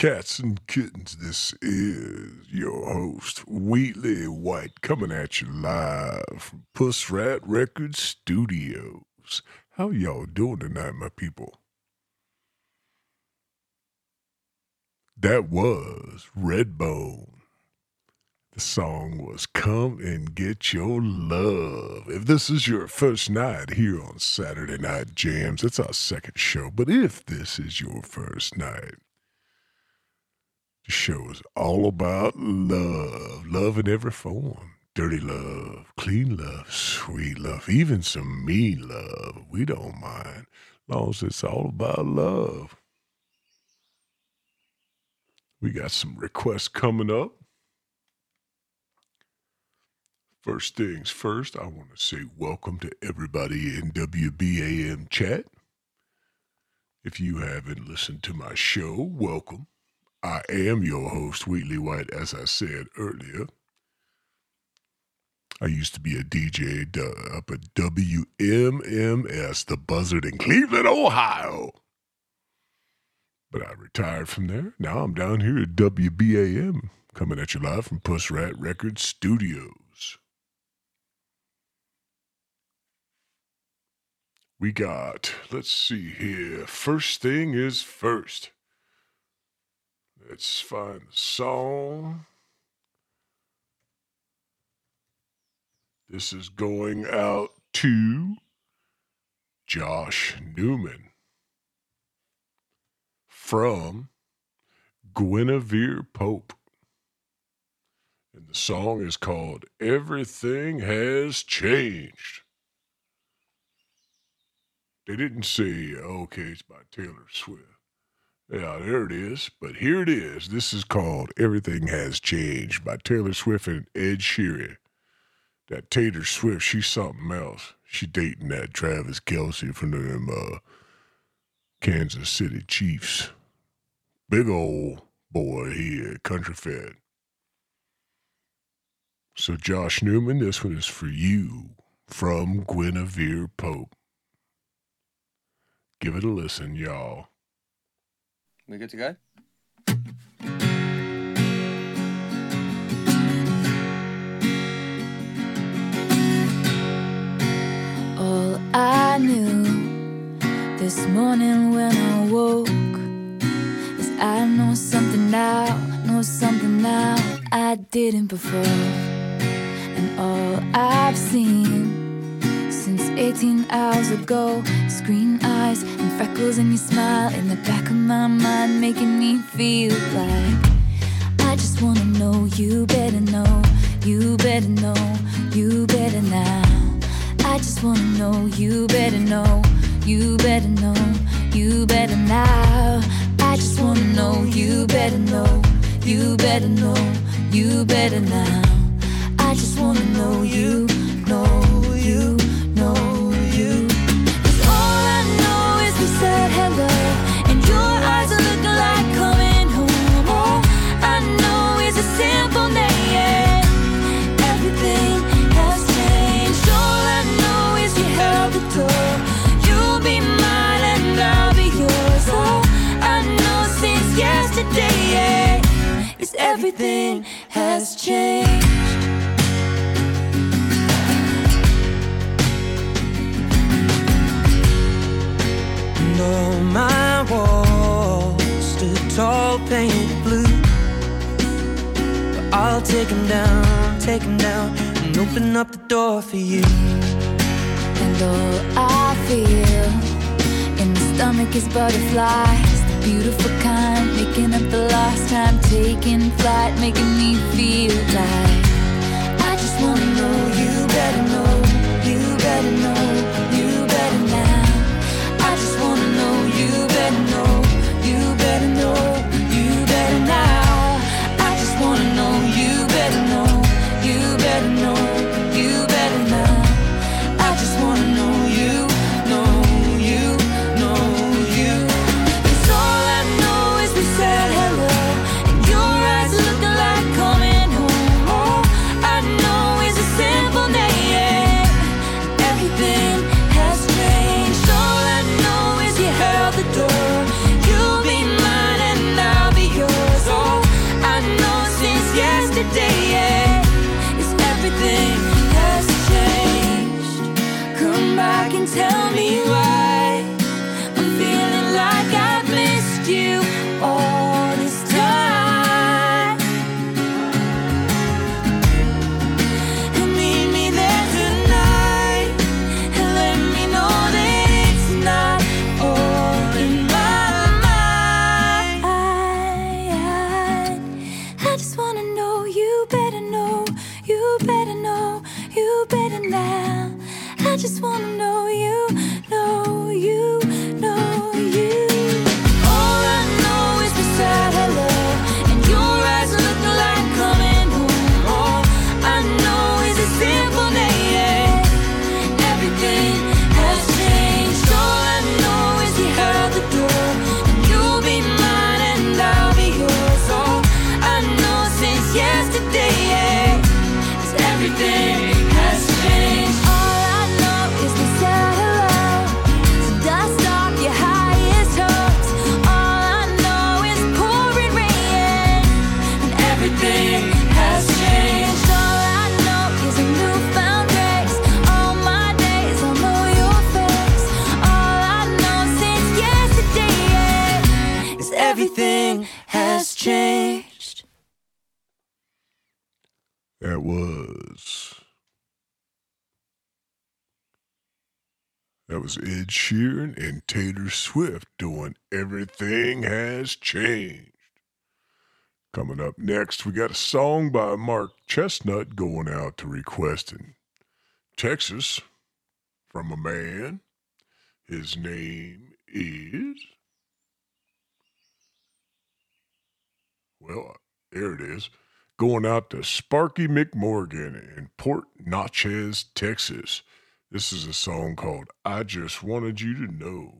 cats and kittens? This is your host, Wheatley White, coming at you live from Puss Rat Records Studios. How y'all doing tonight, my people? That was Redbone. The song was Come and Get Your Love. If this is your first night here on Saturday Night Jams, it's our second show. But if this is your first night, the show is all about love. Love in every form. Dirty love, clean love, sweet love, even some mean love. We don't mind. Long as it's all about love. We got some requests coming up. First things first, I want to say welcome to everybody in WBAM chat. If you haven't listened to my show, welcome. I am your host, Wheatley White, as I said earlier. I used to be a DJ up at WMMS, the Buzzard in Cleveland, Ohio. But I retired from there. Now I'm down here at WBAM, coming at you live from Puss Rat Records Studios. we got, let's see here. First thing is first. Let's find the song. This is going out to Josh Newman from Guinevere Pope. And the song is called Everything Has Changed. They didn't say, okay, it's by Taylor Swift. Yeah, there it is. But here it is. This is called Everything Has Changed by Taylor Swift and Ed Sheeran. That Taylor Swift, she's something else. She dating that Travis Kelce from them uh, Kansas City Chiefs. Big old boy here, country fed. So Josh Newman, this one is for you from Guinevere Pope. Give it a listen, y'all. We good to go? All I knew this morning when I woke is I know something now, know something now I didn't before. And all I've seen since 18 hours ago. Screen eyes and freckles and your smile in the back of my mind, making me feel like I just wanna know you better know, you better know, you better now. I just wanna know you better know, you better know, you better now. I just wanna know you better know, you better know, you better now. I just wanna know you, know Everything has changed. All I know is you held the door. You'll be mine and I'll be yours. All I know since yesterday is everything has changed. All my walls stood tall, painted I'll take them down, take them down, and open up the door for you. And all I feel in the stomach is butterflies, the beautiful kind, making up the lost time, taking flight, making me feel like I just wanna know you better know, you better know, back and tell me why. Was Ed Sheeran and Taylor Swift doing Everything Has Changed. Coming up next, we got a song by Mark Chesnutt going out to request in Texas from a man. His name is. Well, there it is. Going out to Sparky McMorgan in Port Neches, Texas. This is a song called I Just Wanted You to Know.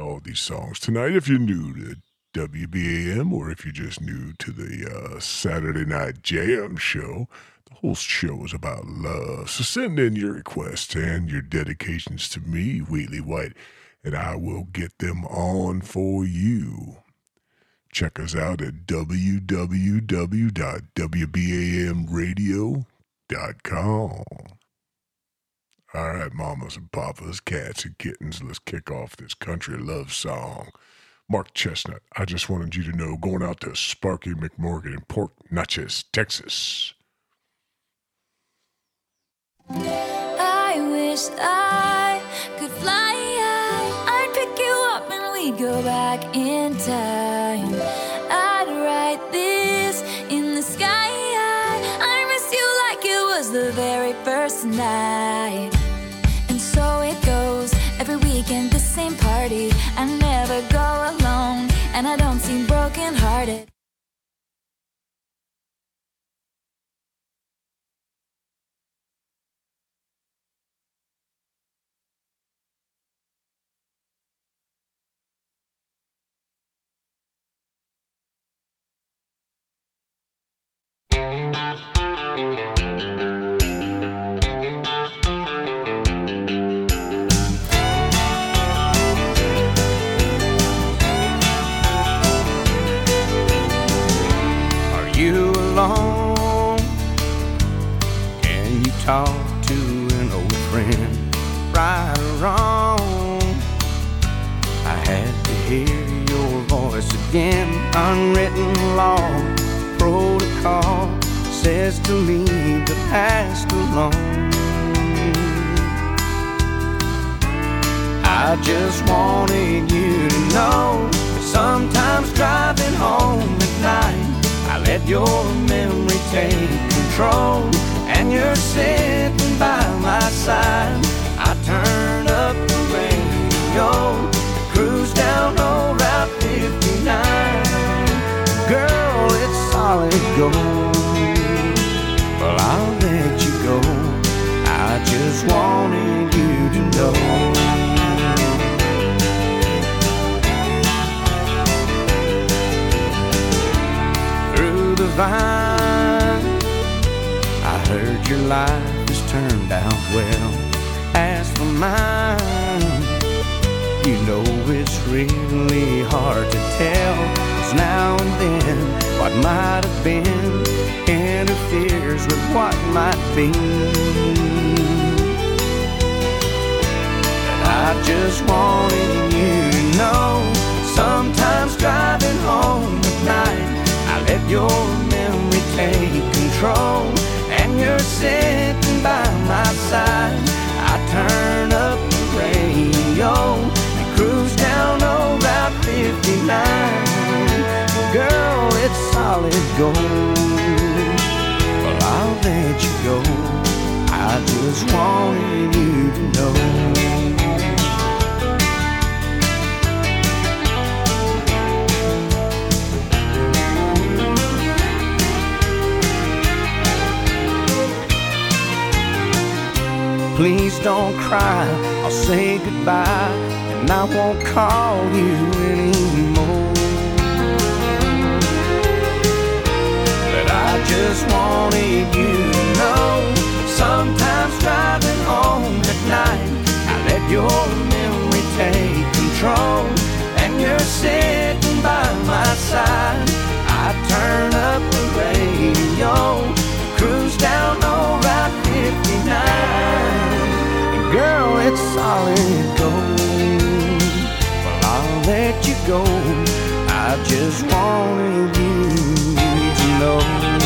All these songs tonight, if you're new to WBAM or if you're just new to the uh, Saturday Night Jam show, the whole show is about love. So send in your requests and your dedications to me, Wheatley White, and I will get them on for you. Check us out at www.wbamradio.com. All right, mamas and papas, cats and kittens, let's kick off this country love song. Mark Chesnutt, I just wanted you to know, going out to Sparky McMorgan in Port Neches, Texas. I wish I could fly high. I'd pick you up and we'd go back in time. I'd write this in the sky. I miss you like it was the very first night. Talk to an old friend? Right or wrong? I had to hear your voice again. Unwritten law, protocol says to leave the past alone. I just wanted you to know. Sometimes driving home at night, I let your memory take control, and you're sitting by my side. I turn up the radio, cruise down old solid gold. Well, I'll let you go. I just wanted you to know. through the vine. I heard your life has turned out well. As for mine, you know it's really hard to tell. Now and then, what might have been interferes with what might be. And I just wanted you to know. Sometimes driving home at night, I let your memory take control, and you're sitting by my side. I turn up the radio Route 59. Girl, it's solid gold. Well, I'll let you go. I just wanted you to know. Please don't cry, I'll say goodbye, and I won't call you anymore. But I just wanted you to know, sometimes driving home at night, I let your memory take control, and you're sitting by my side. I turn up the radio, cruise down old Route 59. Girl, it's solid gold. Let you go. I just wanted you to know.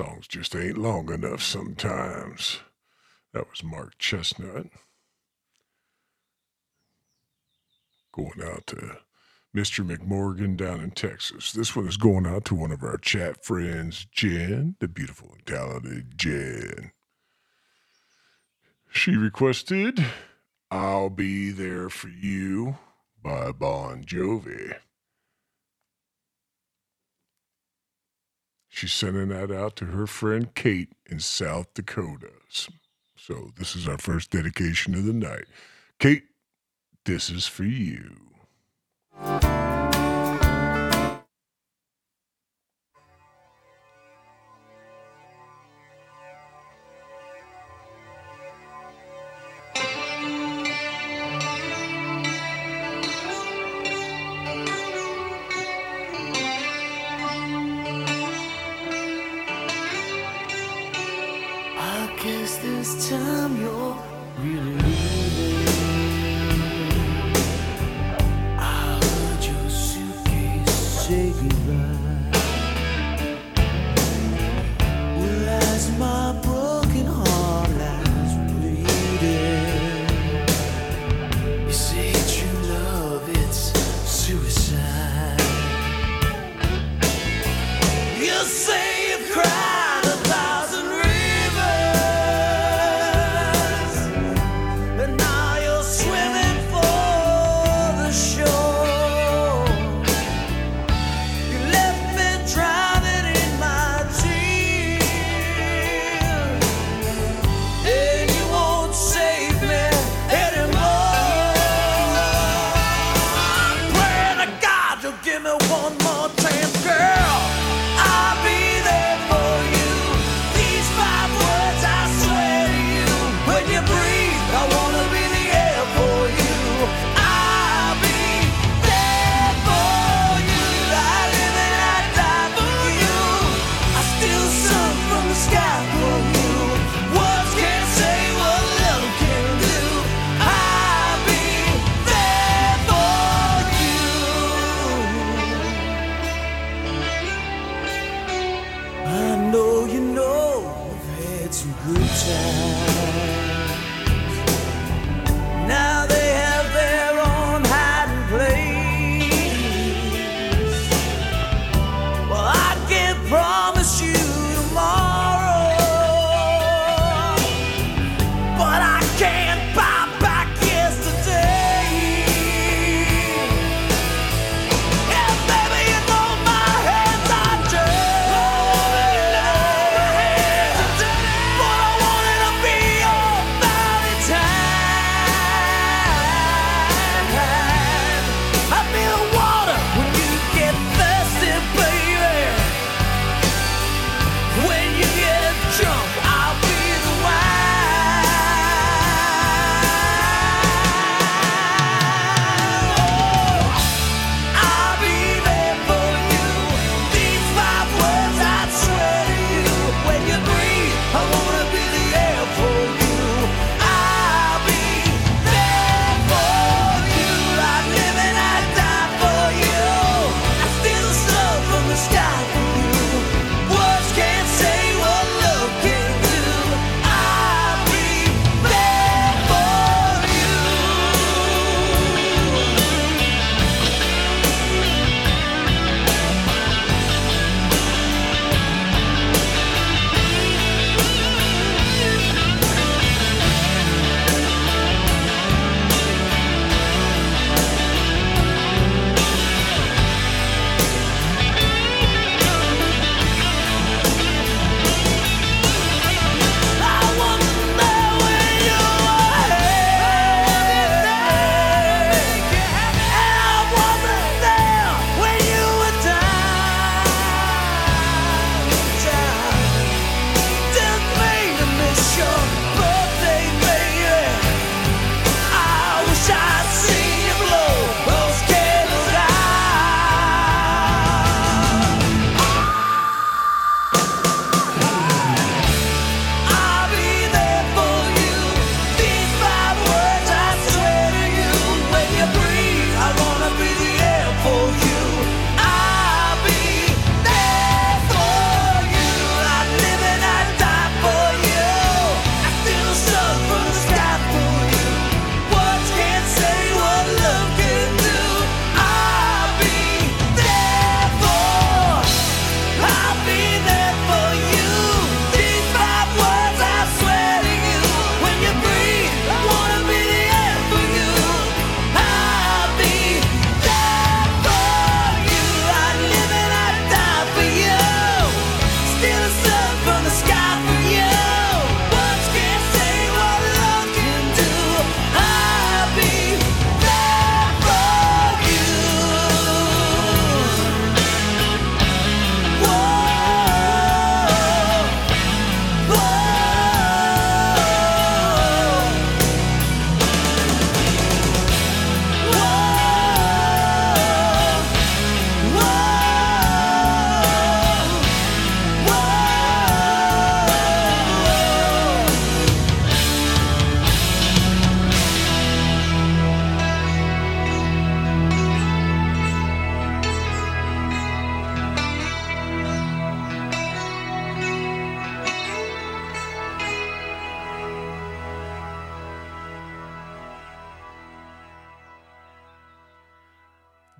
Songs just ain't long enough sometimes. That was Mark Chesnutt. Going out to Mr. McMorgan down in Texas. This one is going out to one of our chat friends, Jen, the beautiful and talented Jen. She requested I'll Be There For You by Bon Jovi. She's sending that out to her friend Kate in South Dakota. So this is our first dedication of the night. Kate, this is for you.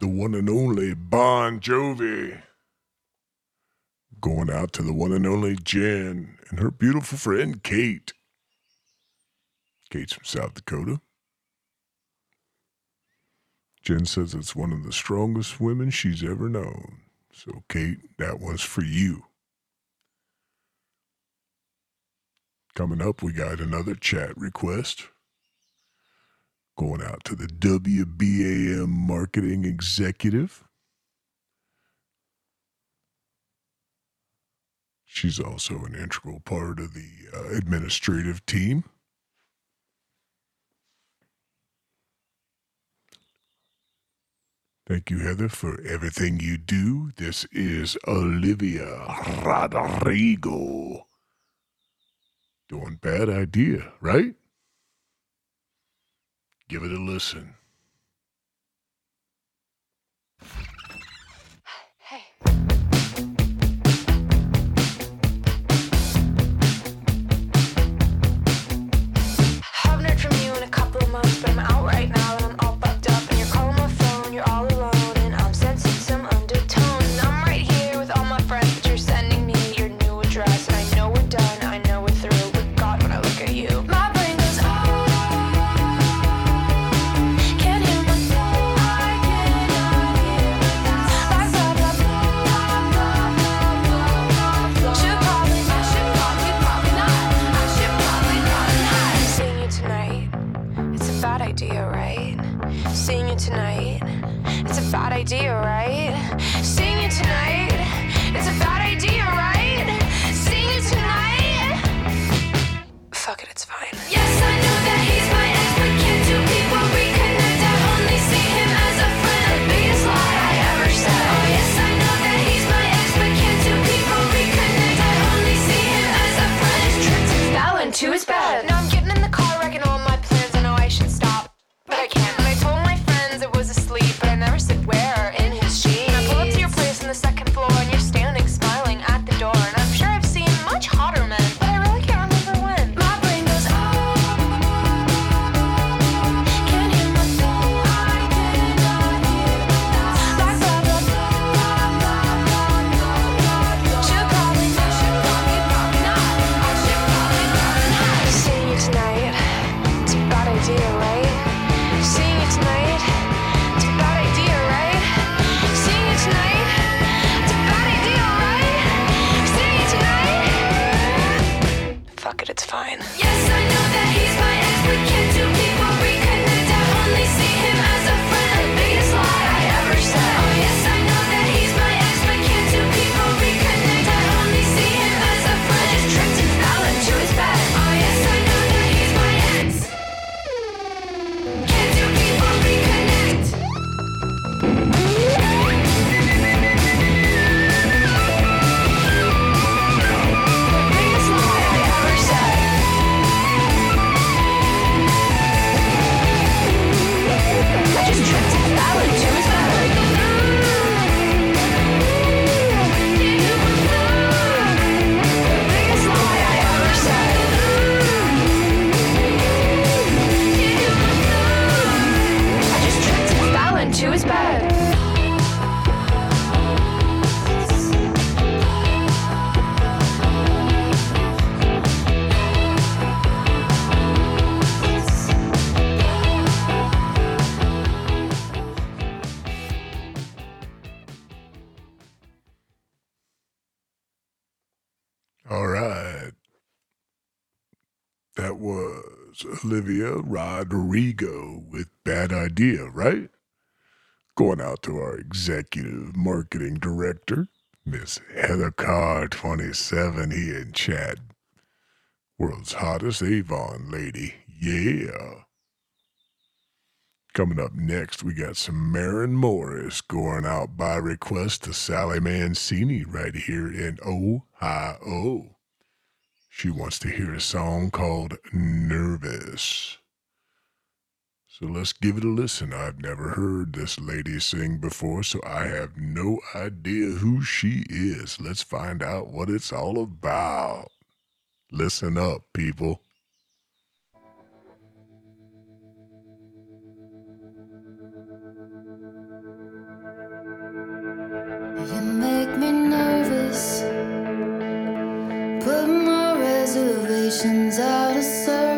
the one and only Bon Jovi. Going out to the one and only Jen and her beautiful friend Kate. Kate's from South Dakota. Jen says it's one of the strongest women she's ever known. So, Kate, that one's for you. Coming up, we got another chat request Going out to the WBAM marketing executive. She's also an integral part of the uh, administrative team. Thank you, Heather, for everything you do. This is Olivia Rodrigo. Doing bad idea, right? Give it a listen. Hey. was Olivia Rodrigo with Bad Idea, right? Going out to our executive marketing director, Miss Heather Carr, 27, He and Chad, World's hottest Avon lady, yeah. Coming up next, we got some Maren Morris going out by request to Sally Mancini right here in Ohio. She wants to hear a song called Nervous. So let's give it a listen. I've never heard this lady sing before, so I have no idea who she is. Let's find out what it's all about. Listen up, people. oceans out of sight.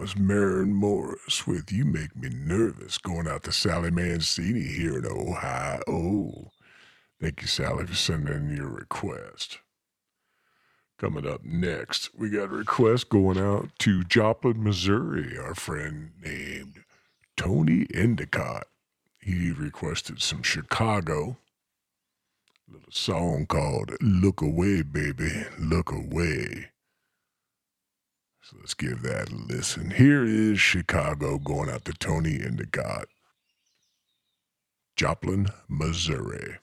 was Maren Morris with You Make Me Nervous going out to Sally Mancini here in Ohio. Thank you, Sally, for sending in your request. Coming up next, we got a request going out to Joplin, Missouri, our friend named Tony Endicott. He requested some Chicago. A little song called Look Away, Baby, Look Away. So let's give that a listen. Here is Chicago going out to Tony Endicott. Joplin, Missouri.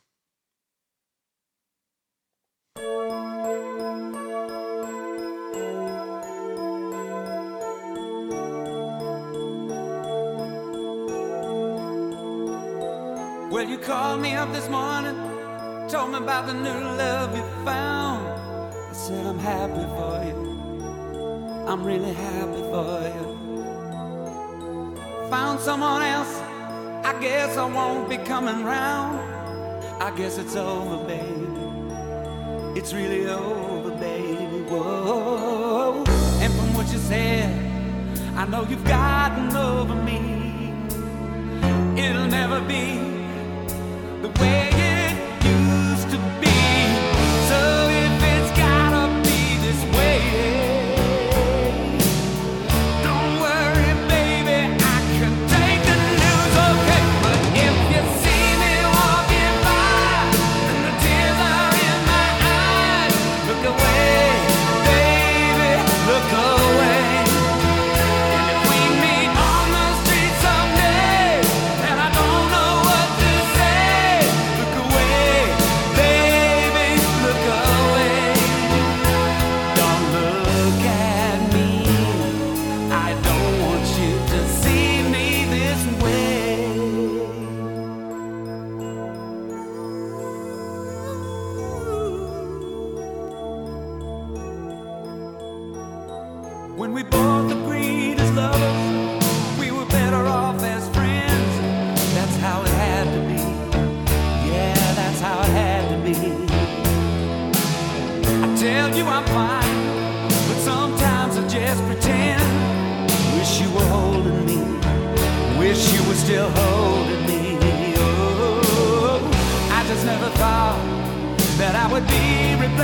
Well, you called me up this morning, told me about the new love you found. I said, I'm happy for you. I'm really happy for you. Found someone else, I guess I won't be coming round. I guess it's over, baby. It's really over, baby. Whoa. And from what you said, I know you've gotten over me. It'll never be the way it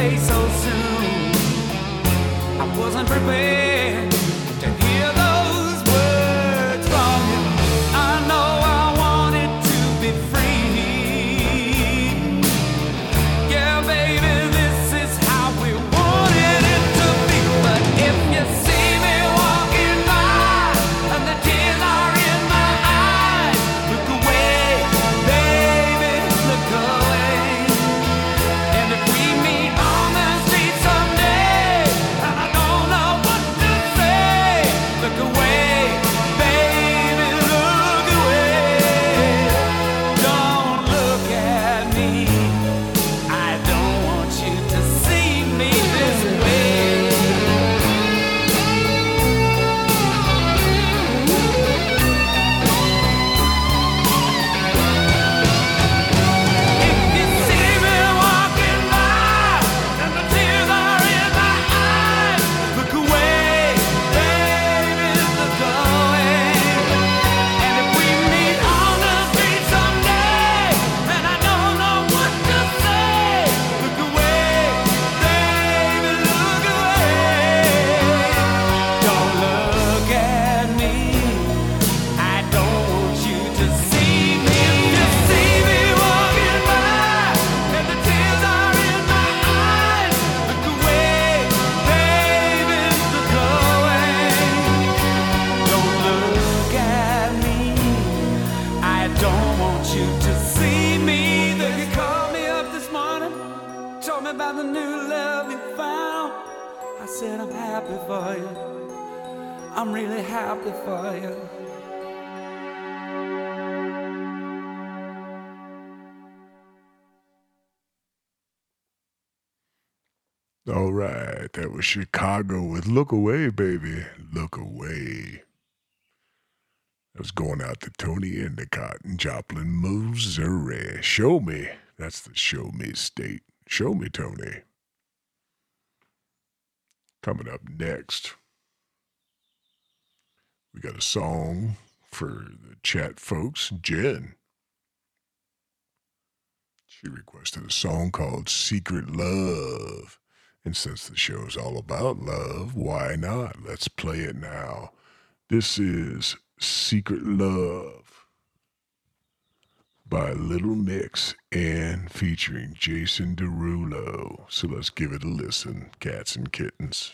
replaced so soon. I wasn't prepared right, that was Chicago with Look Away, baby. Look Away. That was going out to Tony Endicott in Joplin, Missouri. Show me. That's the show me state. Show me, Tony. Coming up next, we got a song for the chat folks. Jen. She requested a song called Secret Love. And since the show's all about love, why not? Let's play it now. This is Secret Love by Little Mix and featuring Jason Derulo. So let's give it a listen, cats and kittens.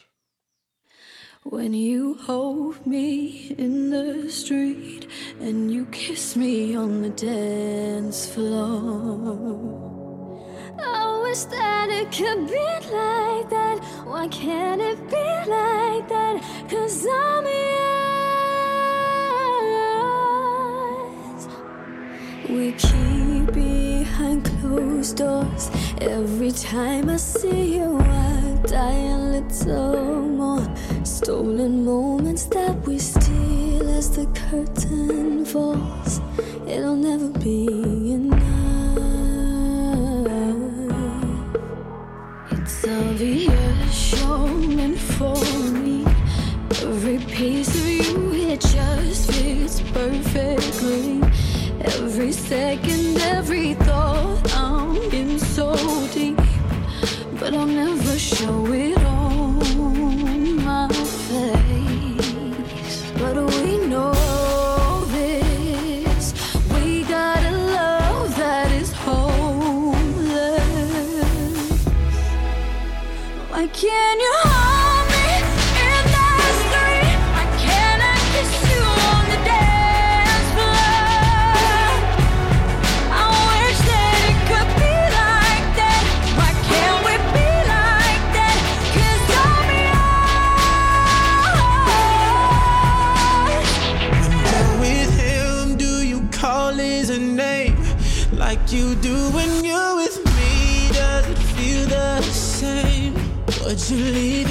When you hold me in the street and you kiss me on the dance floor. Oh, I wish that it could be like that. Why can't it be like that? Cause I'm yours. We keep behind closed doors. Every time I see you, I die a little more. Stolen moments that we steal as the curtain falls. It'll never be enough. You're for me. Every piece of you, it just fits perfectly. Every second, You leave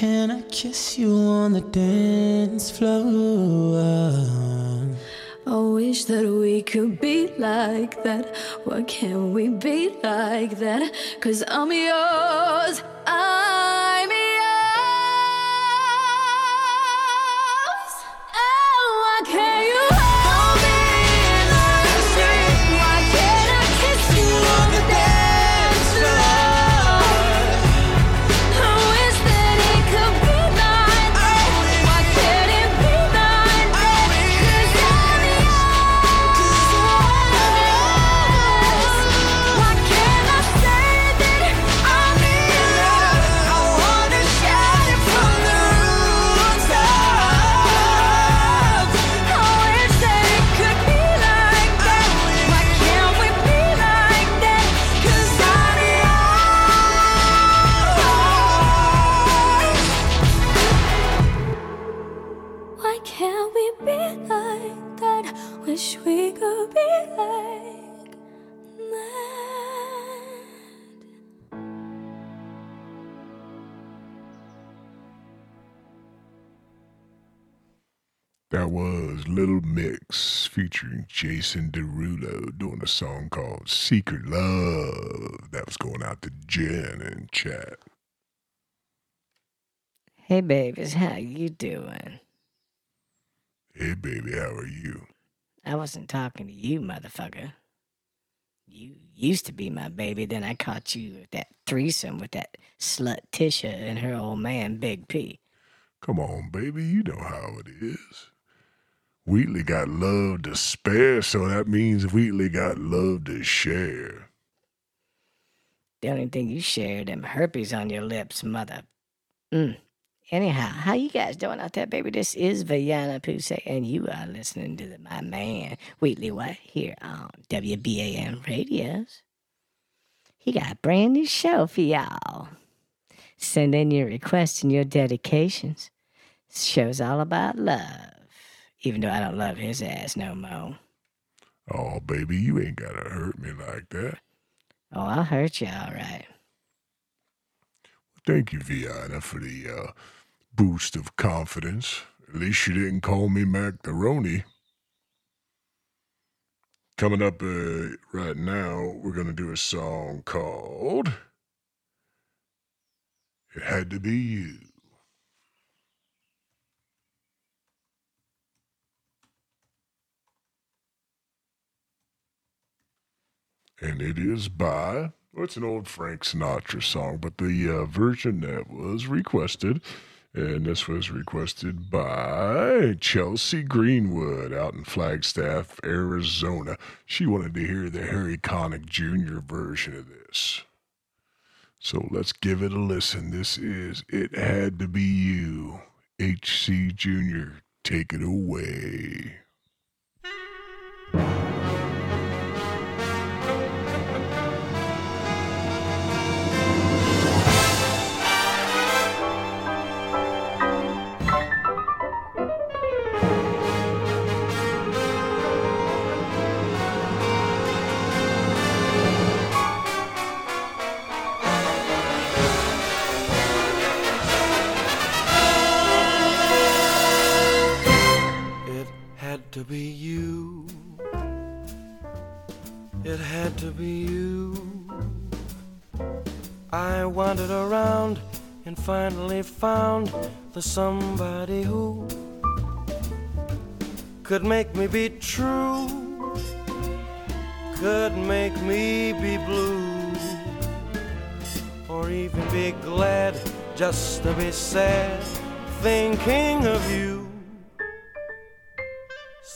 Can't I kiss you on the dance floor? I wish that we could be like that. Why can't we be like that? Cause I'm yours. Wish we could be like that. That was Little Mix featuring Jason Derulo doing a song called Secret Love. That was going out to Jen and chat. Hey, babies, how you doing? Hey, baby, how are you? I wasn't talking to you, motherfucker. You used to be my baby, then I caught you with that threesome with that slut Tisha and her old man, Big P. Come on, baby, you know how it is. Wheatley got love to spare, so that means Wheatley got love to share. The only thing you share them herpes on your lips, mother. Mm. Anyhow, how you guys doing out there, baby? This is Vajana Puse, and you are listening to the, my man, Wheatley White, here on WBAM Radios. He got a brand new show for y'all. Send in your requests and your dedications. This show's all about love, even though I don't love his ass no more. Oh, baby, you ain't gotta hurt me like that. Oh, I'll hurt you all right. Thank you, Viana, for the uh, boost of confidence. At least you didn't call me Macaroni. Coming up uh, right now, we're going to do a song called It Had to Be You. And it is by, well, it's an old Frank Sinatra song, but the uh, version that was requested, and this was requested by Chelsea Greenwood out in Flagstaff, Arizona. She wanted to hear the Harry Connick Jr. version of this. So let's give it a listen. This is It Had to Be You. H.C. Jr., take it away. To be you. It had to be you. I wandered around and finally found the somebody who could make me be true, could make me be blue, or even be glad just to be sad thinking of you.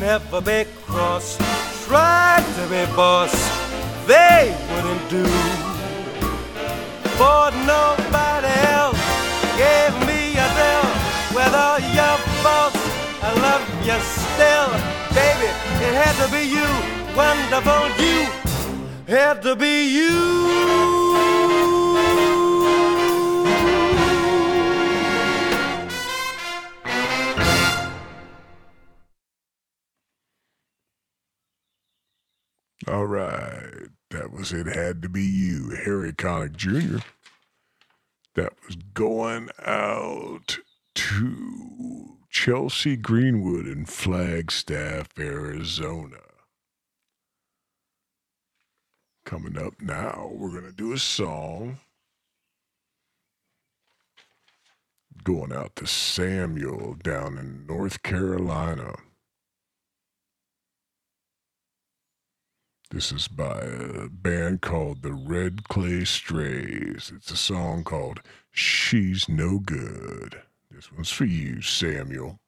Never be cross, tried to be boss, they wouldn't do. For nobody else gave me a thrill. With all your faults, I love you still, baby. It had to be you, wonderful you. Had to be you. All right. That was It Had to Be You, Harry Connick Jr. That was going out to Chelsea Greenwood in Flagstaff, Arizona. Coming up now, we're going to do a song. Going out to Samuel down in North Carolina. This is by a band called the Red Clay Strays. It's a song called She's No Good. This one's for you, Samuel.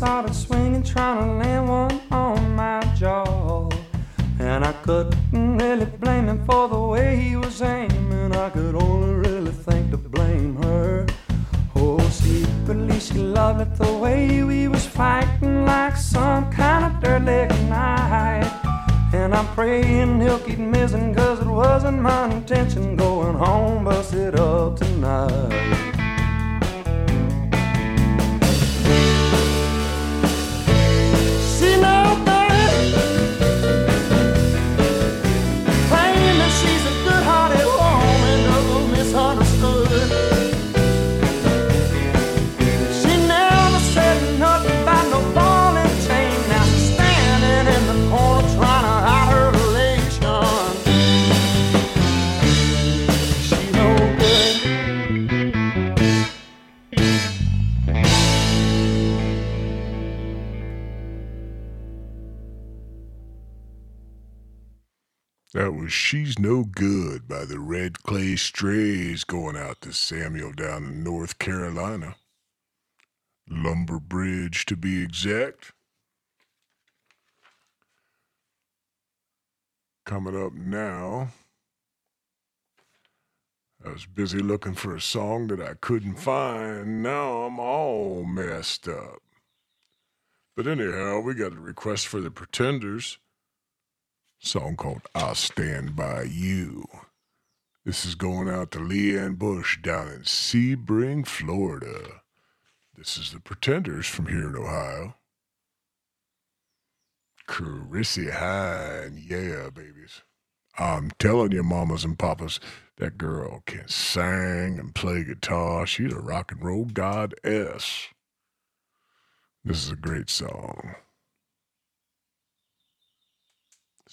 Started swinging, trying to land one on my jaw. And I couldn't really blame him for the way he was aiming. I could only really think to blame her. Oh, secretly she loved it the way we was fighting like some kind of dirty night. And I'm praying he'll keep missing, cause it wasn't my intention going home, busted up tonight. She's No Good by the Red Clay Strays going out to Samuel down in North Carolina. Lumber Bridge to be exact. Coming up now. I was busy looking for a song that I couldn't find. Now I'm all messed up. But anyhow, we got a request for the Pretenders song called I'll Stand By You. This is going out to Leanne Bush down in Sebring, Florida. This is the Pretenders from here in Ohio. Chrissie Hynde, yeah, babies. I'm telling you, mamas and papas, that girl can sing and play guitar. She's a rock and roll goddess. This is a great song.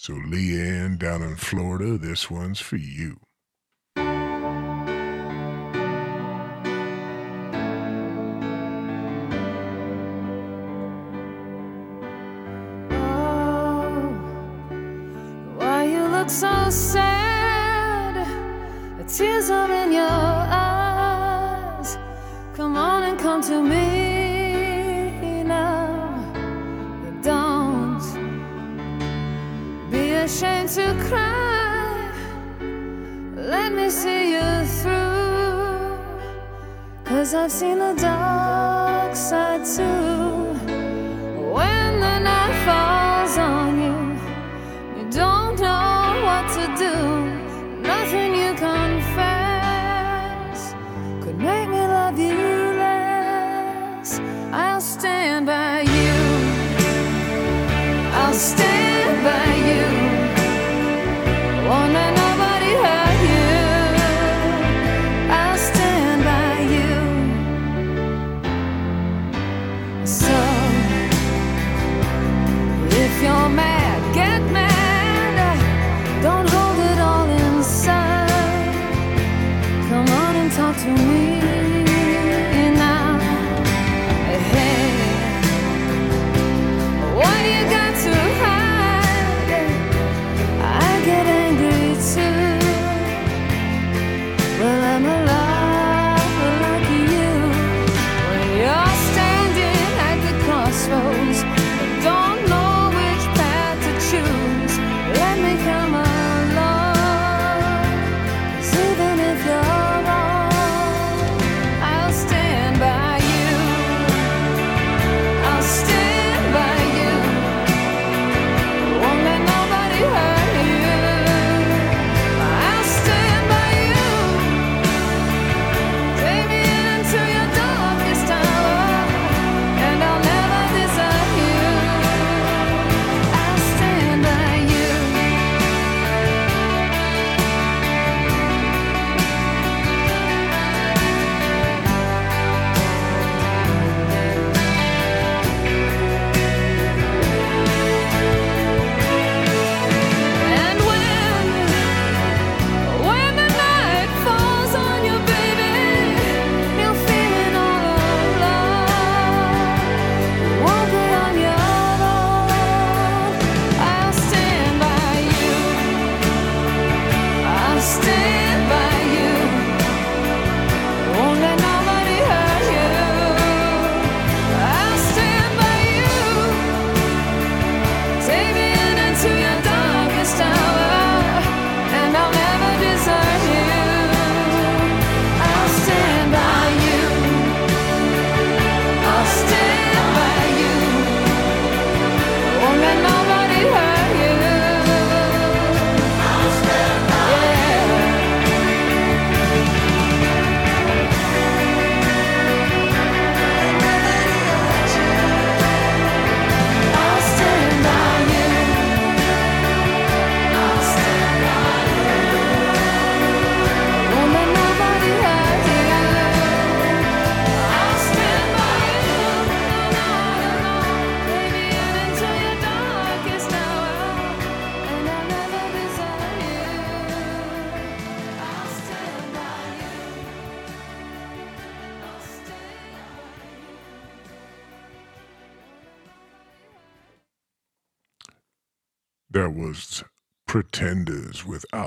So, Leanne down in Florida, this one's for you. Oh, why you look so sad? The tears are in your eyes. Come on and come to me ashamed to cry. Let me see you through. Cause I've seen the dark side too. When the night falls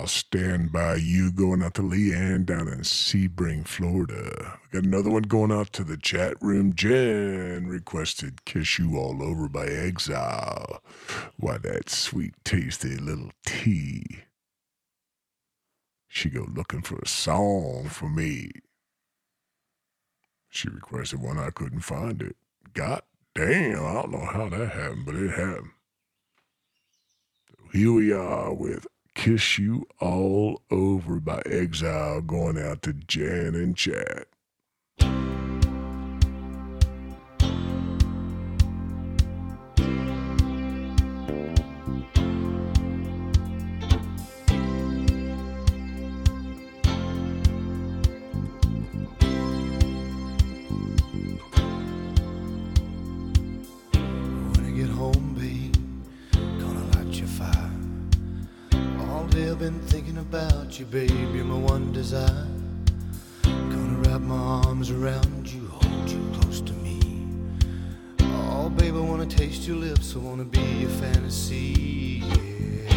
I'll Stand By You going out to Leanne down in Sebring, Florida. We got another one going out to the chat room. Jen requested Kiss You All Over by Exile. Why, that sweet, tasty little tea. She go looking for a song for me. She requested one, I couldn't find it. God damn, I don't know how that happened, but it happened. Here we are with Kiss You All Over by Exile going out to Jan and Chat. Day I've been thinking about you, babe. You're my one desire. Gonna wrap my arms around you, hold you close to me. Oh, babe, I wanna taste your lips. I wanna be your fantasy. Yeah.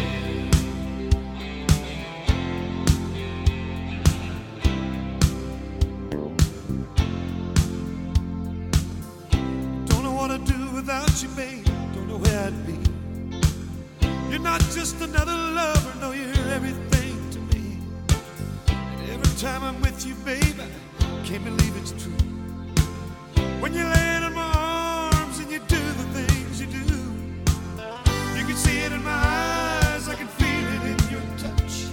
Don't know what I'd do without you, babe. Don't know where I'd be. Not just another lover, no, you're everything to me. And every time I'm with you, babe, I can't believe it's true. When you land in my arms and you do the things you do, you can see it in my eyes, I can feel it in your touch.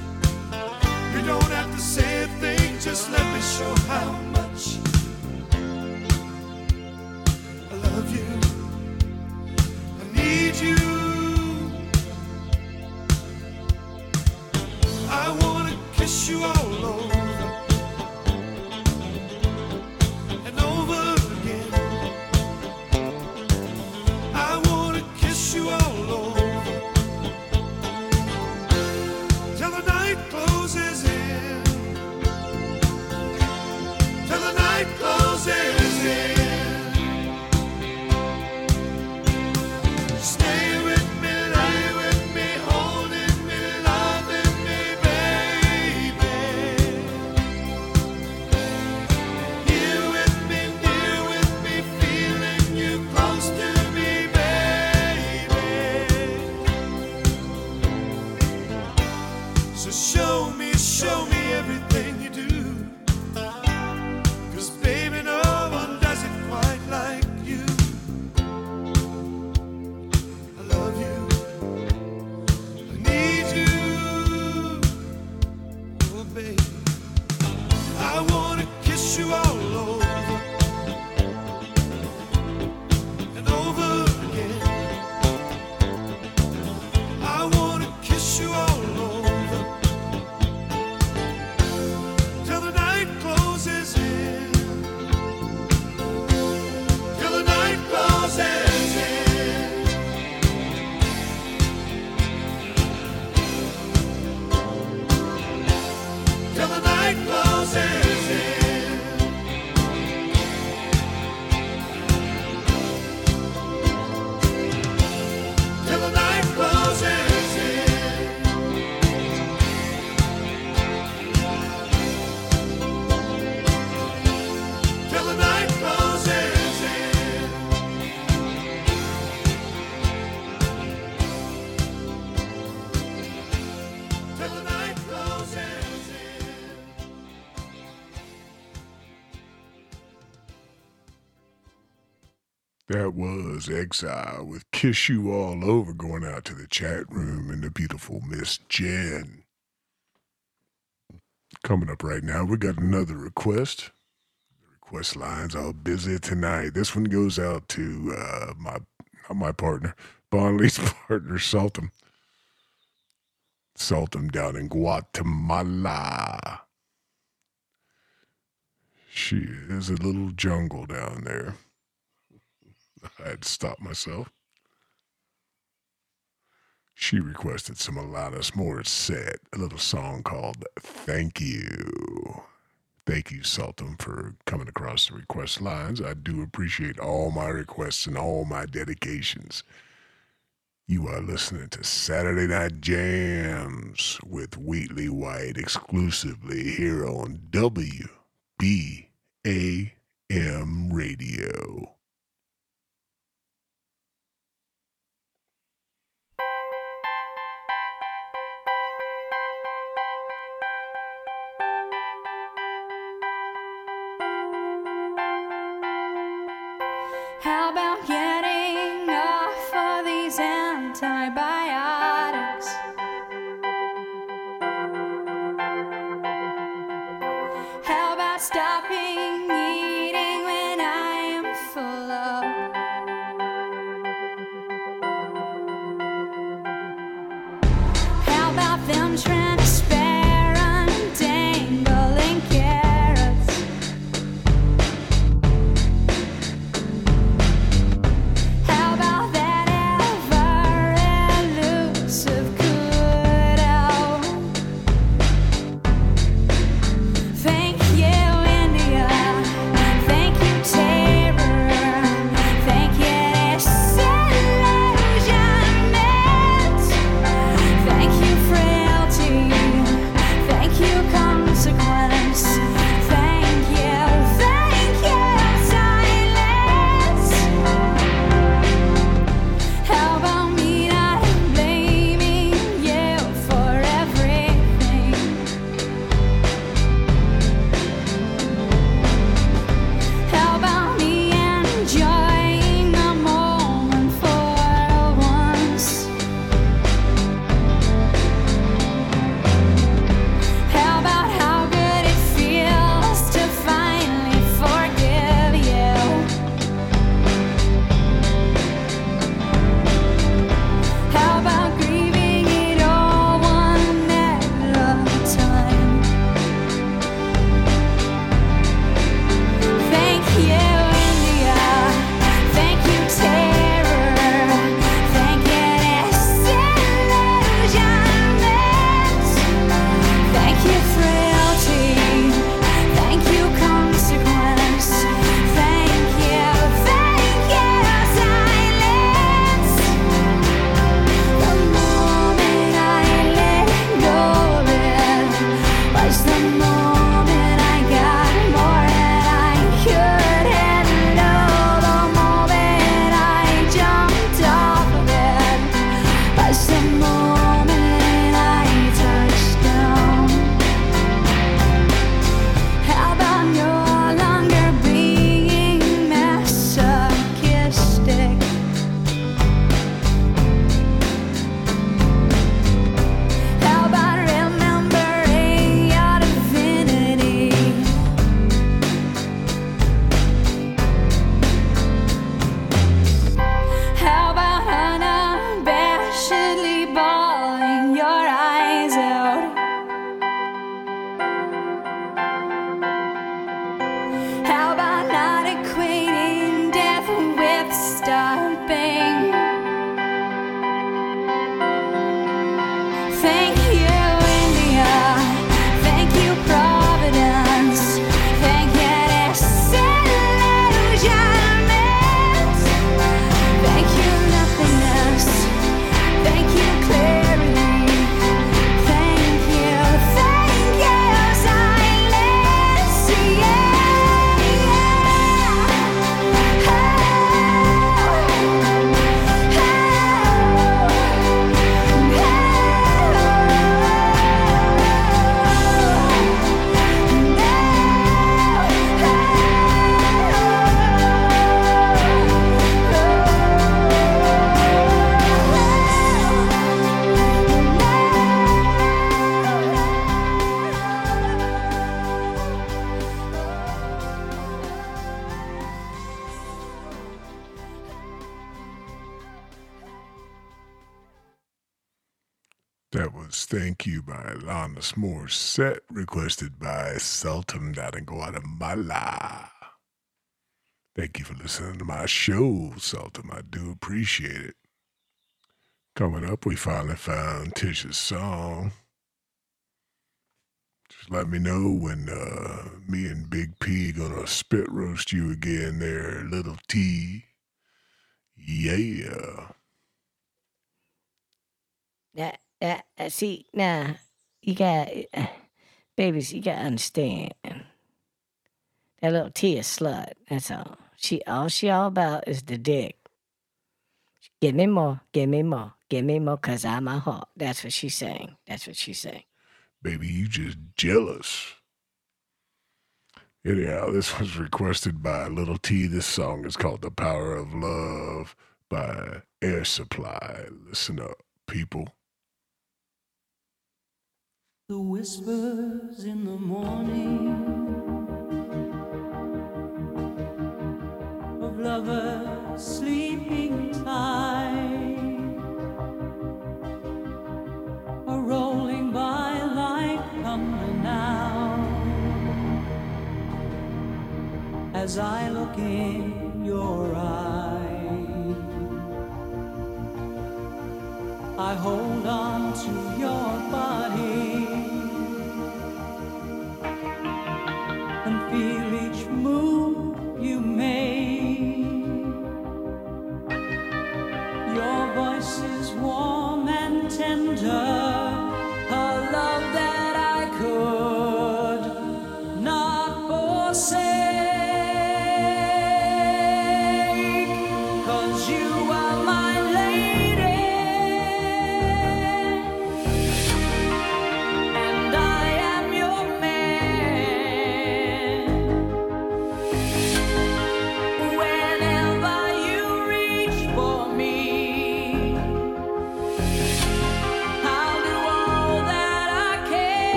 You don't have to say a thing, just let me show how you all Exile with Kiss You All Over going out to the chat room and the beautiful Miss Jen. Coming up right now, we got another request. The request lines are busy tonight. This one goes out to uh, my my partner, Bonley's partner, Saltum. Saltum down in Guatemala. She is a little jungle down there. I had to stop myself. She requested some Alanis Morissette, a little song called Thank You. Thank you, Sultan, for coming across the request lines. I do appreciate all my requests and all my dedications. You are listening to Saturday Night Jams with Wheatley White exclusively here on WBAM Radio. More set requested by Sultan out in Guatemala. Thank you for listening to my show, Sultan. I do appreciate it. Coming up, we finally found Tisha's song. Just let me know when uh, me and Big P gonna spit roast you again there, little T. Yeah. Yeah, yeah, uh, see, nah you got, babies, you got to understand. That little T is slut, that's all. She, all she all about is the dick. Give me more, give me more, give me more, cause I'm a heart. That's what she's saying. That's what she's saying. Baby, you just jealous. Anyhow, this was requested by Little T. This song is called The Power of Love by Air Supply. Listen up, people. The whispers in the morning of lovers sleeping tight are rolling by like thunder now as I look in your eyes. I hold on to your body tender,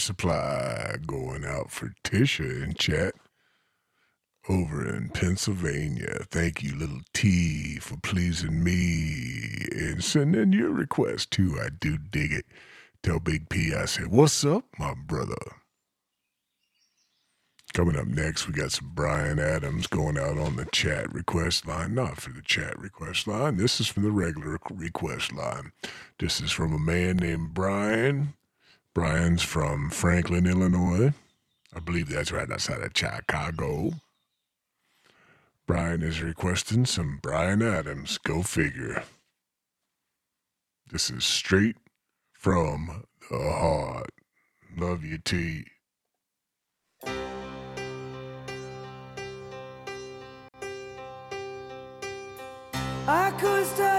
Supply going out for Tisha in chat over in Pennsylvania. Thank you, little T, for pleasing me and sending your request too. I do dig it. Tell Big P I said, What's up, my brother? Coming up next, we got some Bryan Adams going out on the chat request line. Not for the chat request line. This is from the regular request line. This is from a man named Brian. Brian's from Franklin, Illinois. I believe that's right outside of Chicago. Brian is requesting some Bryan Adams. Go figure. This is straight from the heart. Love you, T. I could start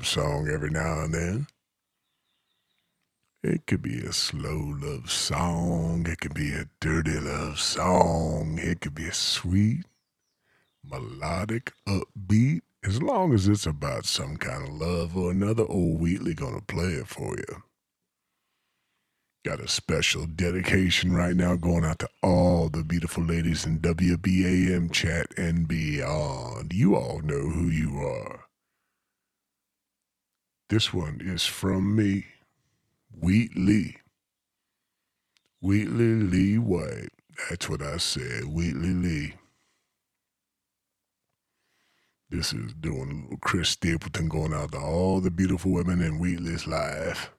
love song every now and then. It could be a slow love song. It could be a dirty love song. It could be a sweet, melodic, upbeat. As long as it's about some kind of love or another, old Wheatley gonna play it for you. Got a special dedication right now going out to all the beautiful ladies in WBAM chat and beyond. You all know who you are. This one is from me, Wheatley. Wheatley Lee White. That's what I said, Wheatley Lee. This is doing a little Chris Stapleton going out to all the beautiful women in Wheatley's life.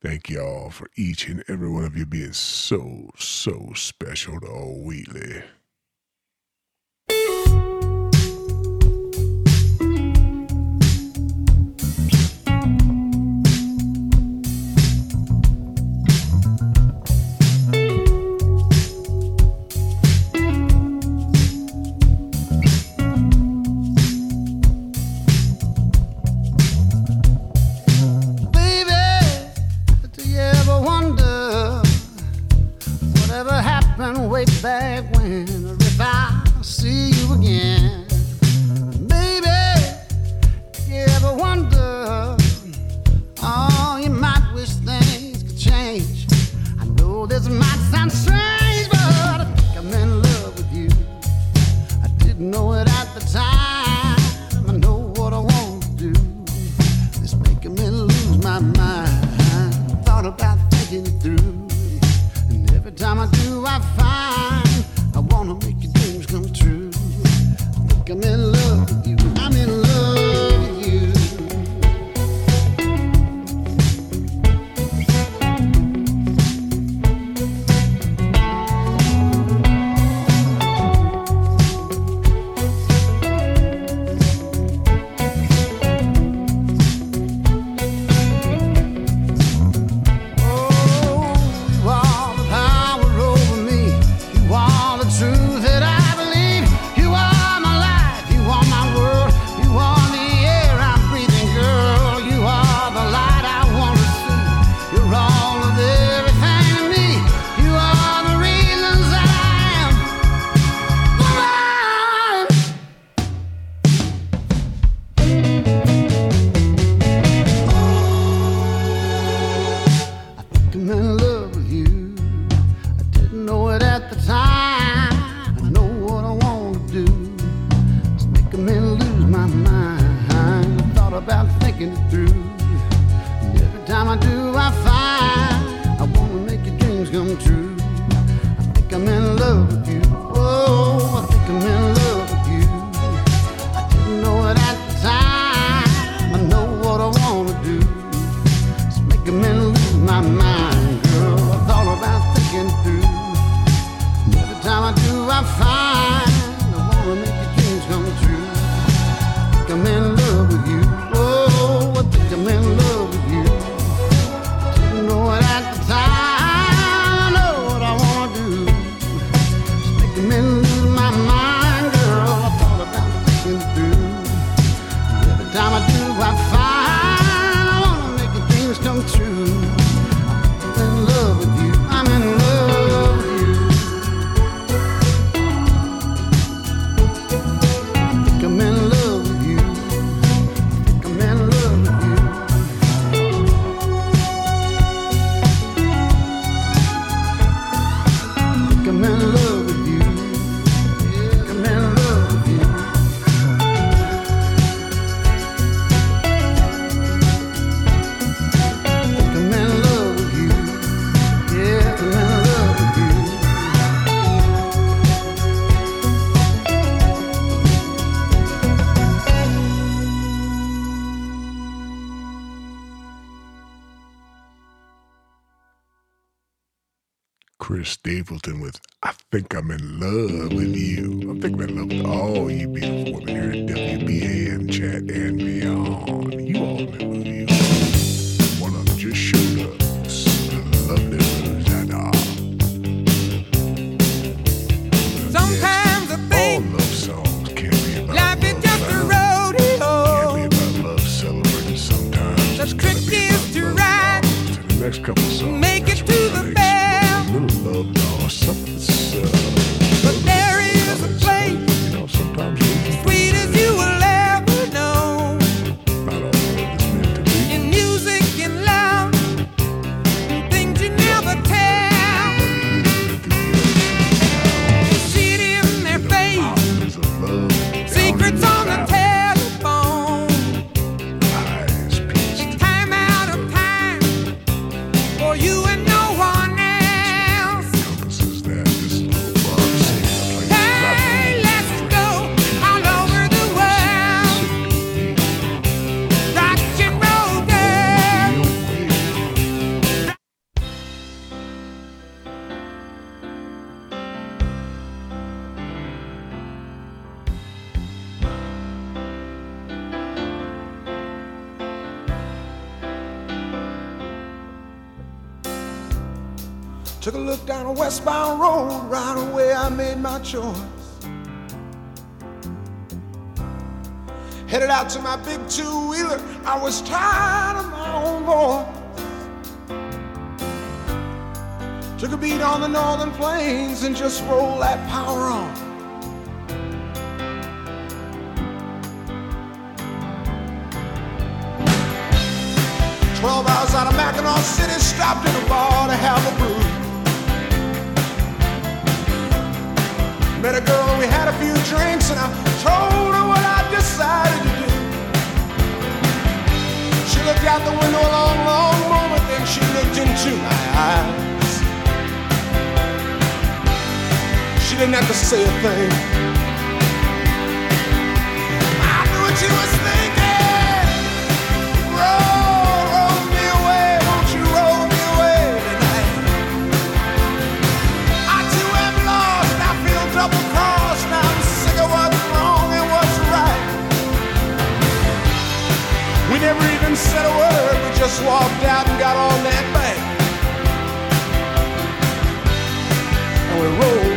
Thank y'all for each and every one of you being so, so special to old Wheatley. way back when. If I see you again. next couple choice. Headed out to my big two wheeler, I was tired of my own voice. Took a beat on the northern plains and just rolled that power on. Twelve hours out of Mackinaw City, stopped in a bar to have a brew. Met a girl and we had a few drinks and I told her what I decided to do. She looked out the window a long, long moment, then she looked into my eyes. She didn't have to say a thing. Said a word, we just walked out and got on that bank. And we rolled.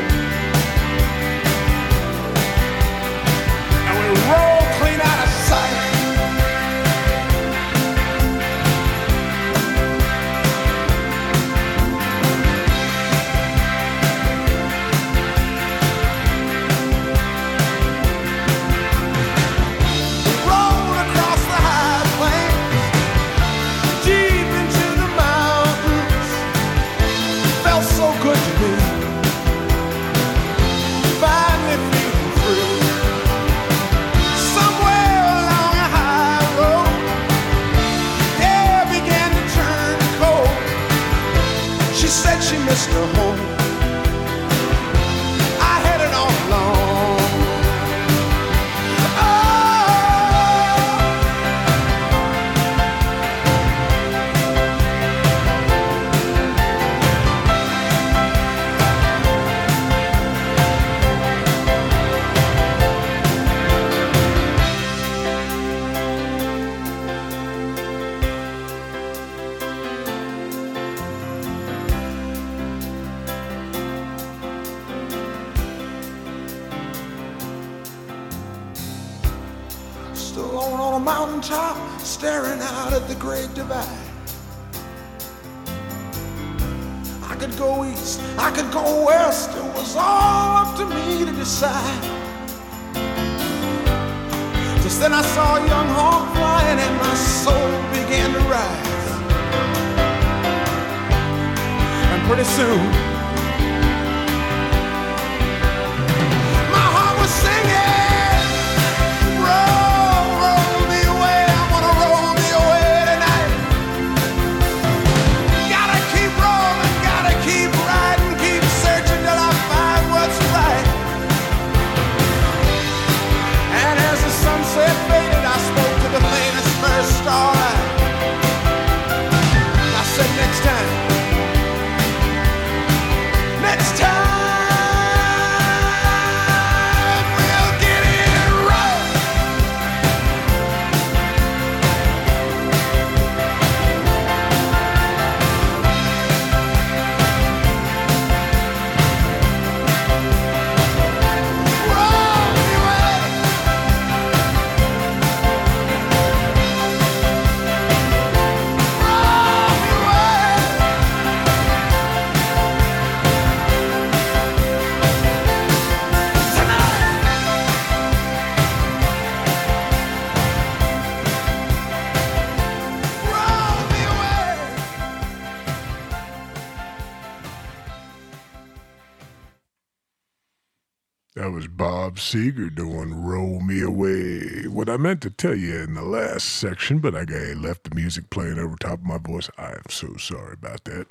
Bob Seger doing Roll Me Away. What I meant to tell you in the last section, but I I left the music playing over top of my voice. I am so sorry about that.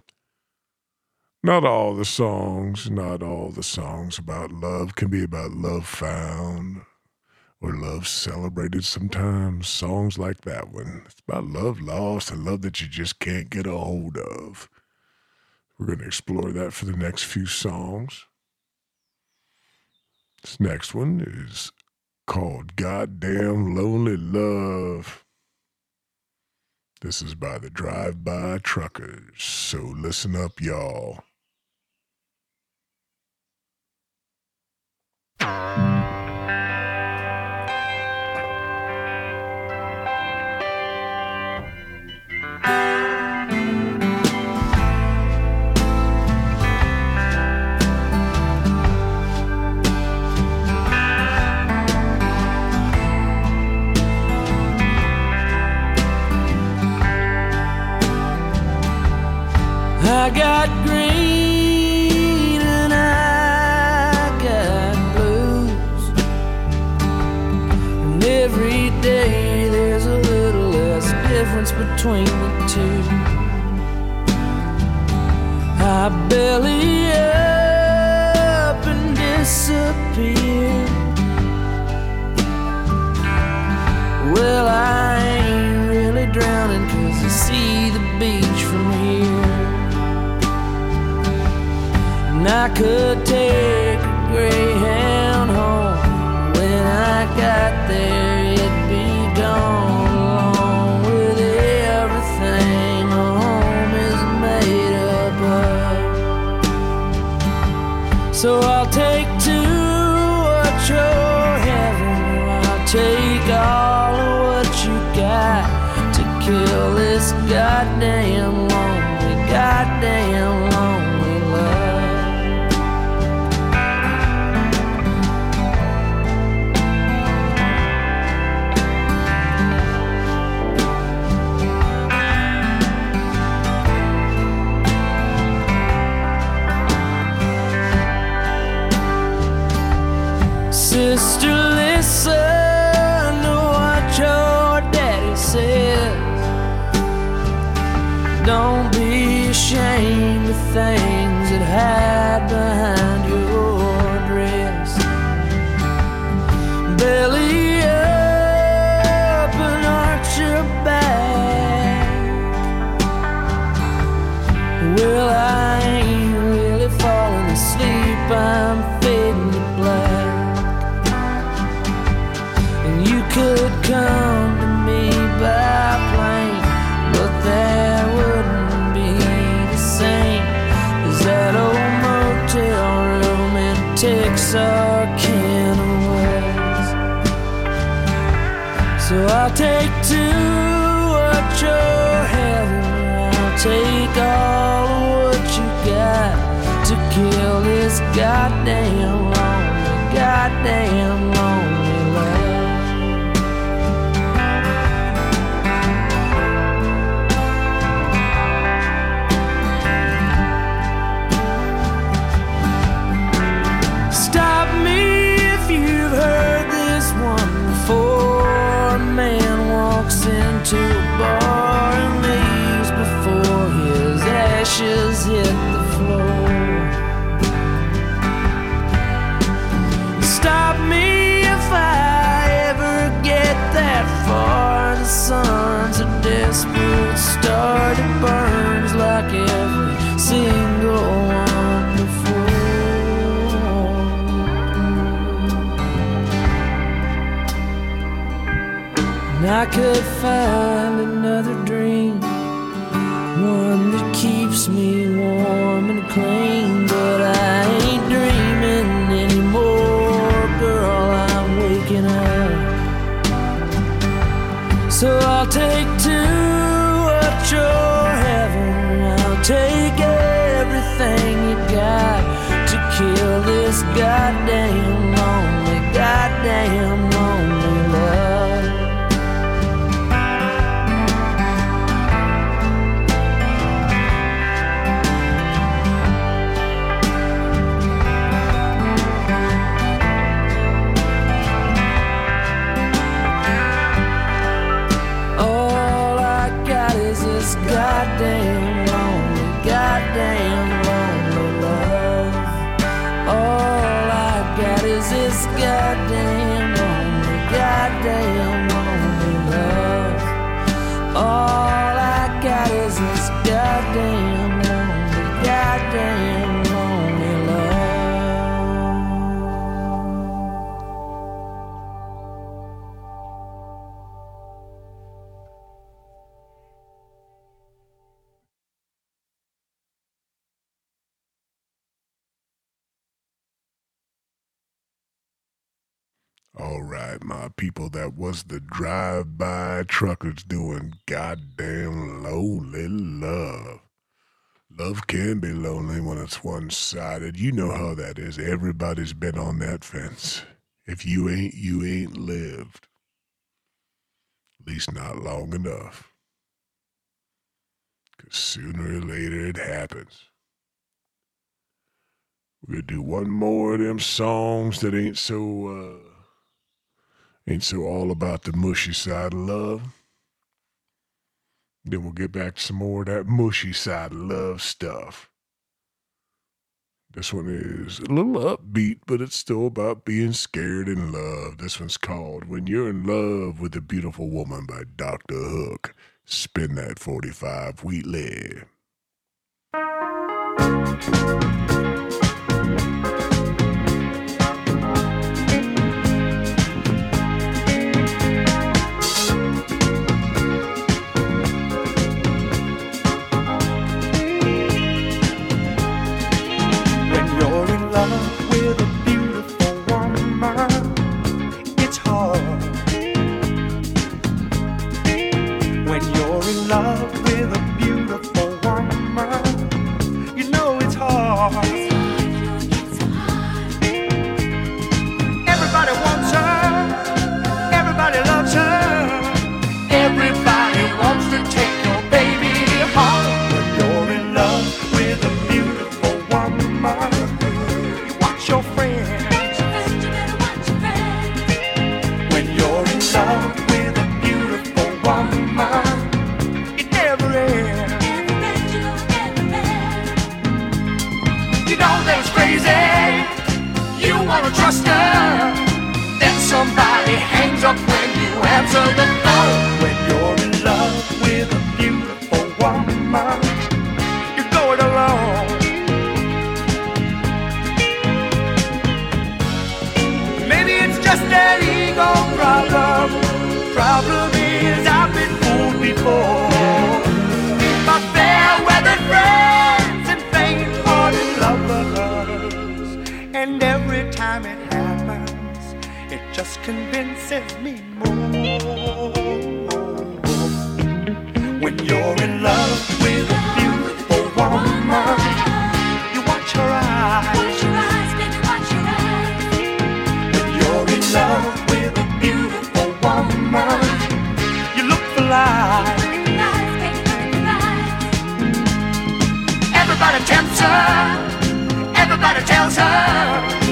Not all the songs, not all the songs about love can be about love found or love celebrated sometimes. Songs like that one. It's about love lost and love that you just can't get a hold of. We're going to explore that for the next few songs. This next one is called Goddamn Lonely Love. This is by the Drive By Truckers, so listen up, y'all. I got green and I got blues. And every day there's a little less difference between the two. I belly up and disappear. Well, I ain't really drowning cause I see the beach from here. And I could take a greyhound home. When I got there, it'd be gone along with everything a home is made up of. So I'll take things that hide I'll take to what you're having. I'll take all of what you got to kill this goddamn lonely, goddamn I could find another dream, one that keeps me warm and clean. But I ain't dreaming anymore, girl. I'm waking up. So I'll take to what you're having. I'll take everything you got to kill this goddamn lonely, goddamn people, that was the drive-by truckers doing goddamn lonely love. Love can be lonely when it's one-sided. You know how that is. Everybody's been on that fence. If you ain't, you ain't lived. At least not long enough. Because sooner or later it happens. Gonna do one more of them songs that ain't so uh ain't so all about the mushy side of love. Then we'll get back to some more of that mushy side of love stuff. This one is a little upbeat, but it's still about being scared in love. This one's called When You're in Love with a Beautiful Woman by Dr. Hook. Spin that 45 Wheatley. It's Then somebody hangs up when you answer the phone. When you're in love with a beautiful woman, you're going alone. Maybe it's just an ego problem. Problem is I've been fooled before. Convinces me more. When you're in love with a beautiful woman, you watch her eyes. When you're in love with a beautiful woman, you look for life. Everybody tempts her. Everybody tells her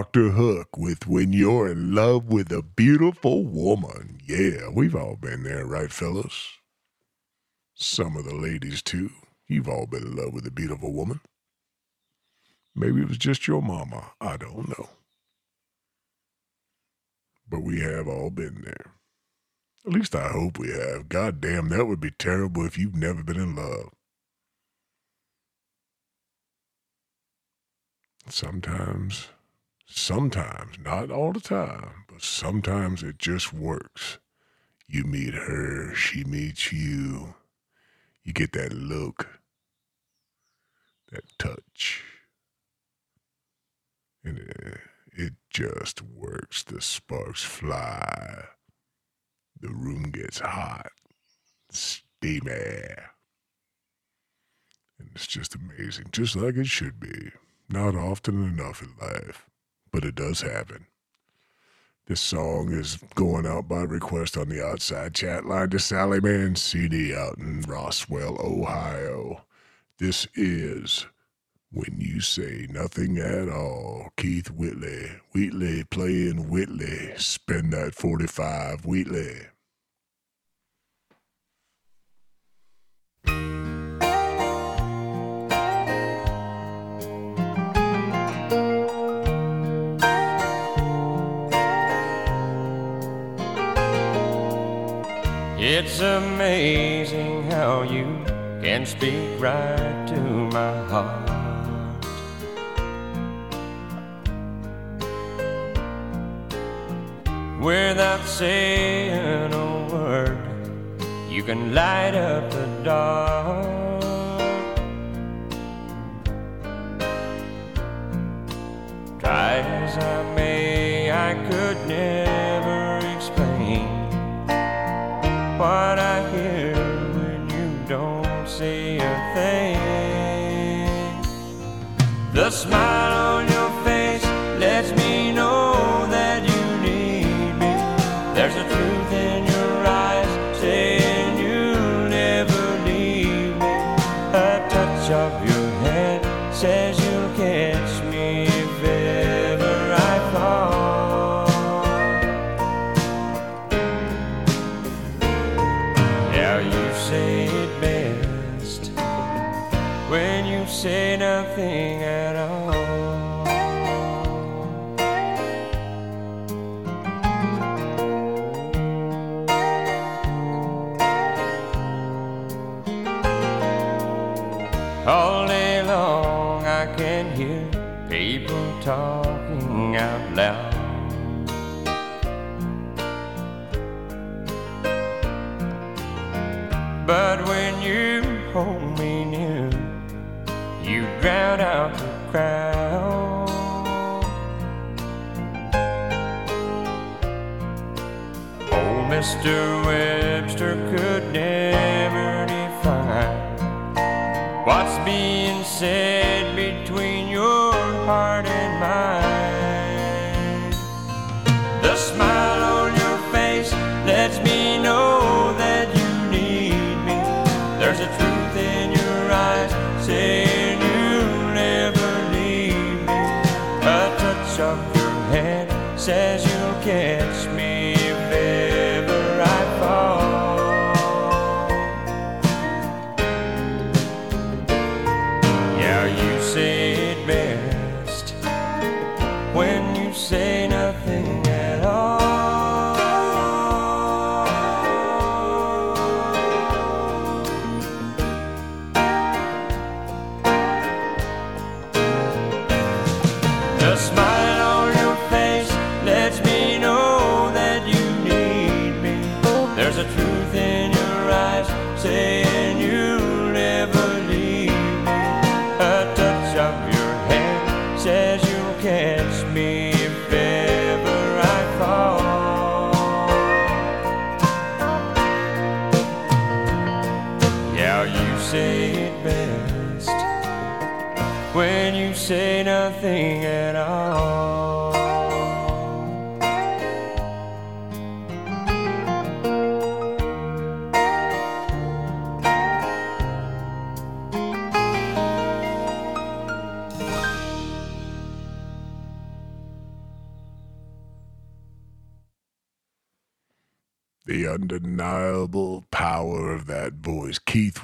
Dr. Hook with When You're in Love with a Beautiful Woman. Yeah, we've all been there, right, fellas? Some of the ladies, too. You've all been in love with a beautiful woman. Maybe it was just your mama. I don't know. But we have all been there. At least I hope we have. God damn, that would be terrible if you've never been in love. Sometimes, sometimes, not all the time, but sometimes it just works. You meet her, she meets you. You get that look, that touch. And it, it just works. The sparks fly. The room gets hot, steamy. And it's just amazing, just like it should be. Not often enough in life, but it does happen. This song is going out by request on the outside chat line to Sally Man CD out in Roswell, Ohio. This is When You Say Nothing at All. Keith Whitley. Wheatley playing Whitley. Spend that 45, Wheatley. It's amazing how you can speak right to my heart. Without saying a word, you can light up the dark. Try as I may, I could never smile Mr. Webster could never define what's being said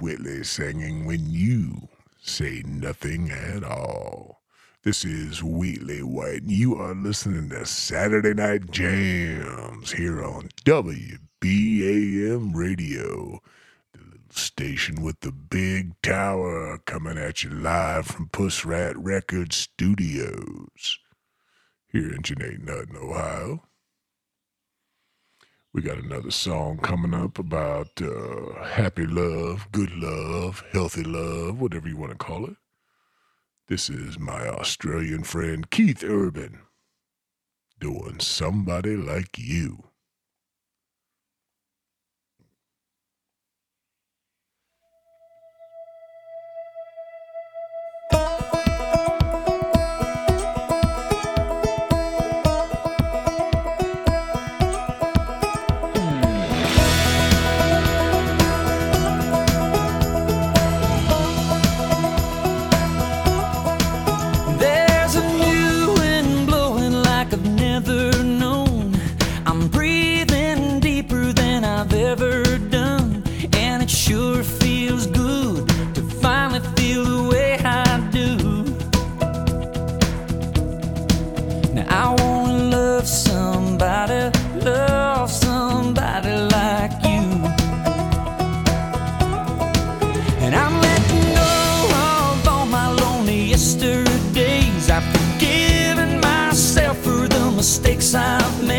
Whitley singing When You Say Nothing at All. This is Wheatley White, and you are listening to Saturday Night Jamz here on WBAM Radio, the little station with the big tower coming at you live from Puss Rat Records Studios here in Janae Nutton, Ohio. We got another song coming up about uh, happy love, good love, healthy love, whatever you want to call it. This is my Australian friend Keith Urban doing Somebody Like You. mistakes I've made.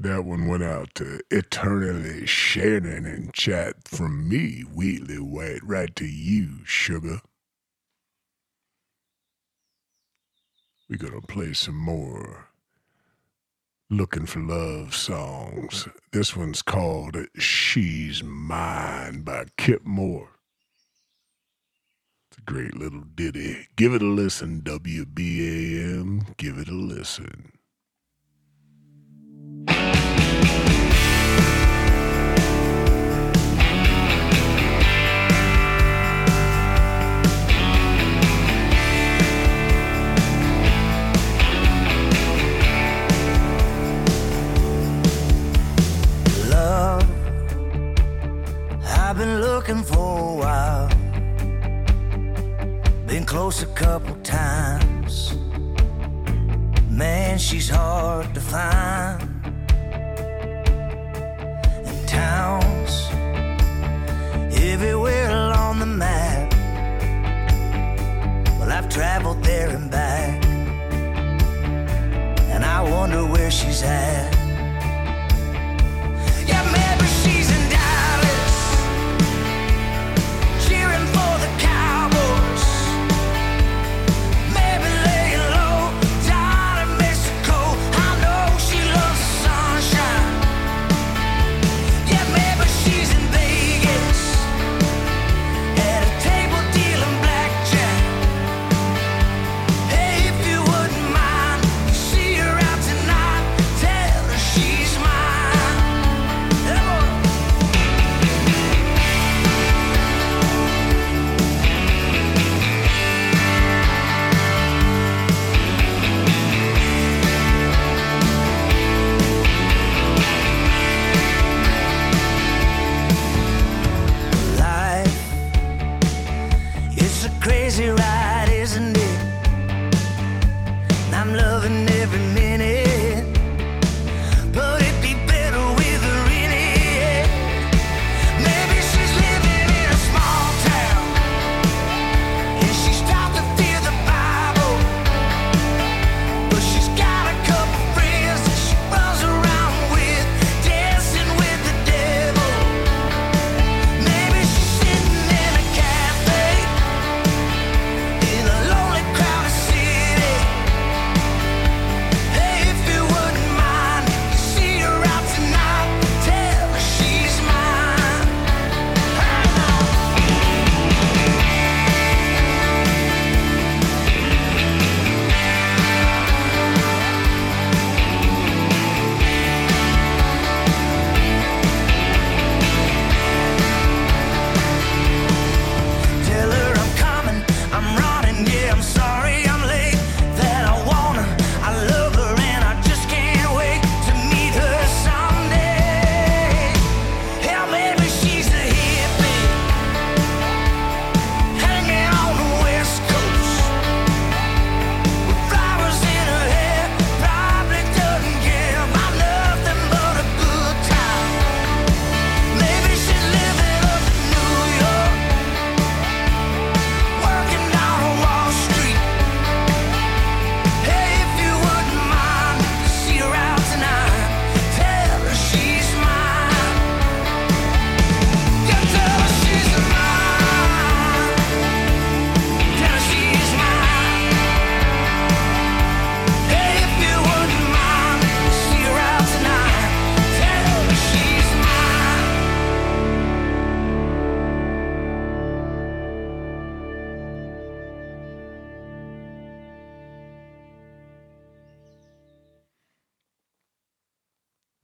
That one went out to Eternally Shannon and chat from me, Wheatley White, right to you, sugar. We're going to play some more Looking for Love songs. This one's called She's Mine by Kip Moore. It's a great little ditty. Give it a listen, WBAM. Give it a listen. Looking for a while. Been close a couple times. Man, she's hard to find. And towns everywhere along the map. Well, I've traveled there and back. And I wonder where she's at. Yeah, maybe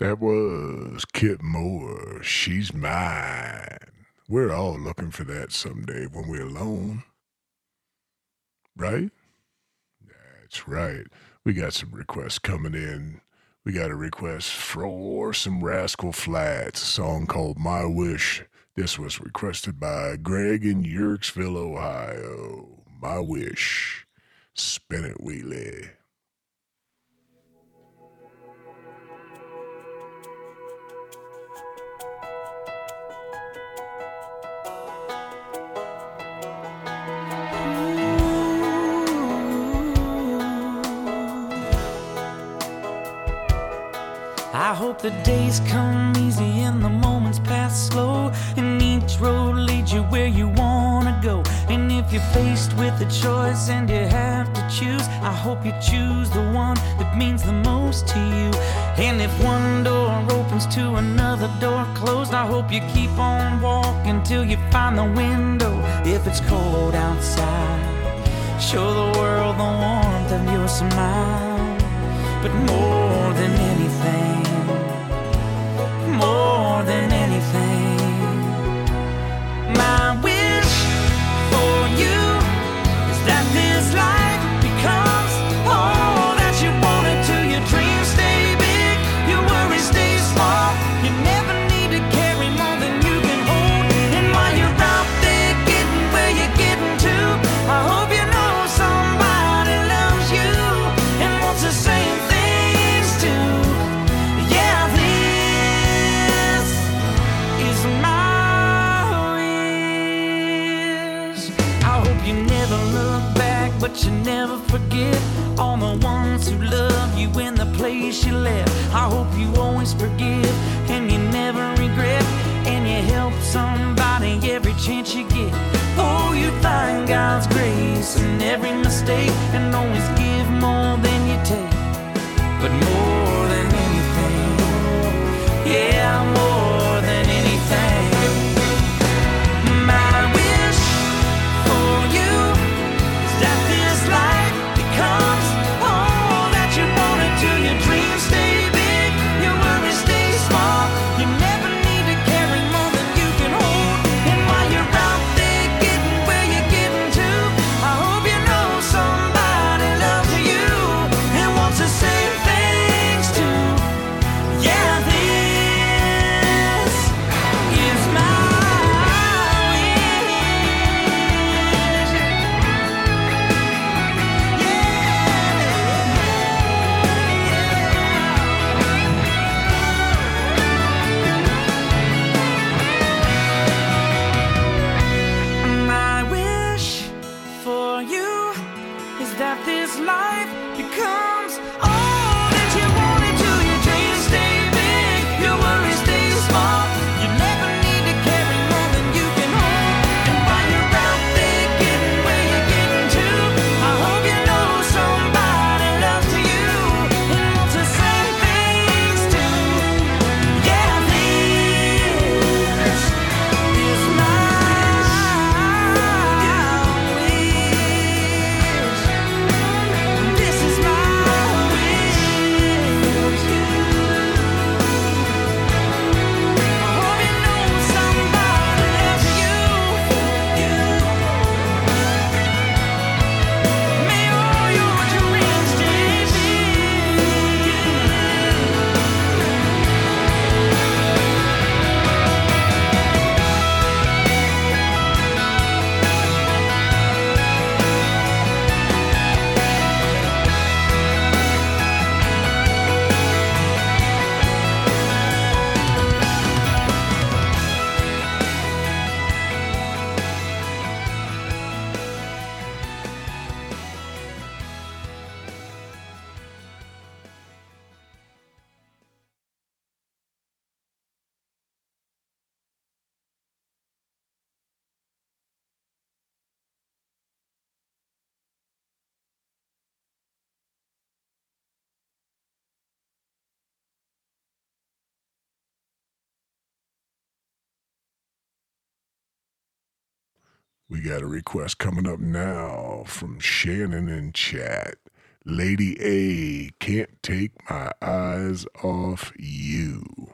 That was Kip Moore. She's mine. We're all looking for that someday when we're alone. Right? That's right. We got some requests coming in. We got a request for some Rascal Flatts, a song called My Wish. This was requested by Greg in Yerksville, Ohio. My Wish. Spin it, Wheelie. I hope the days come easy and the moments pass slow. And each road leads you where you wanna go. And if you're faced with a choice and you have to choose, I hope you choose the one that means the most to you. And if one door opens to another door closed, I hope you keep on walking till you find the window. If it's cold outside, show the world the warmth of your smile. But more wish you left. I hope you always forgive and you never regret. And you help somebody every chance you get. Oh, you find God's grace in every mistake and always give more than you take. But more. We got a request coming up now from Shannon in chat. Lady A, can't take my eyes off you.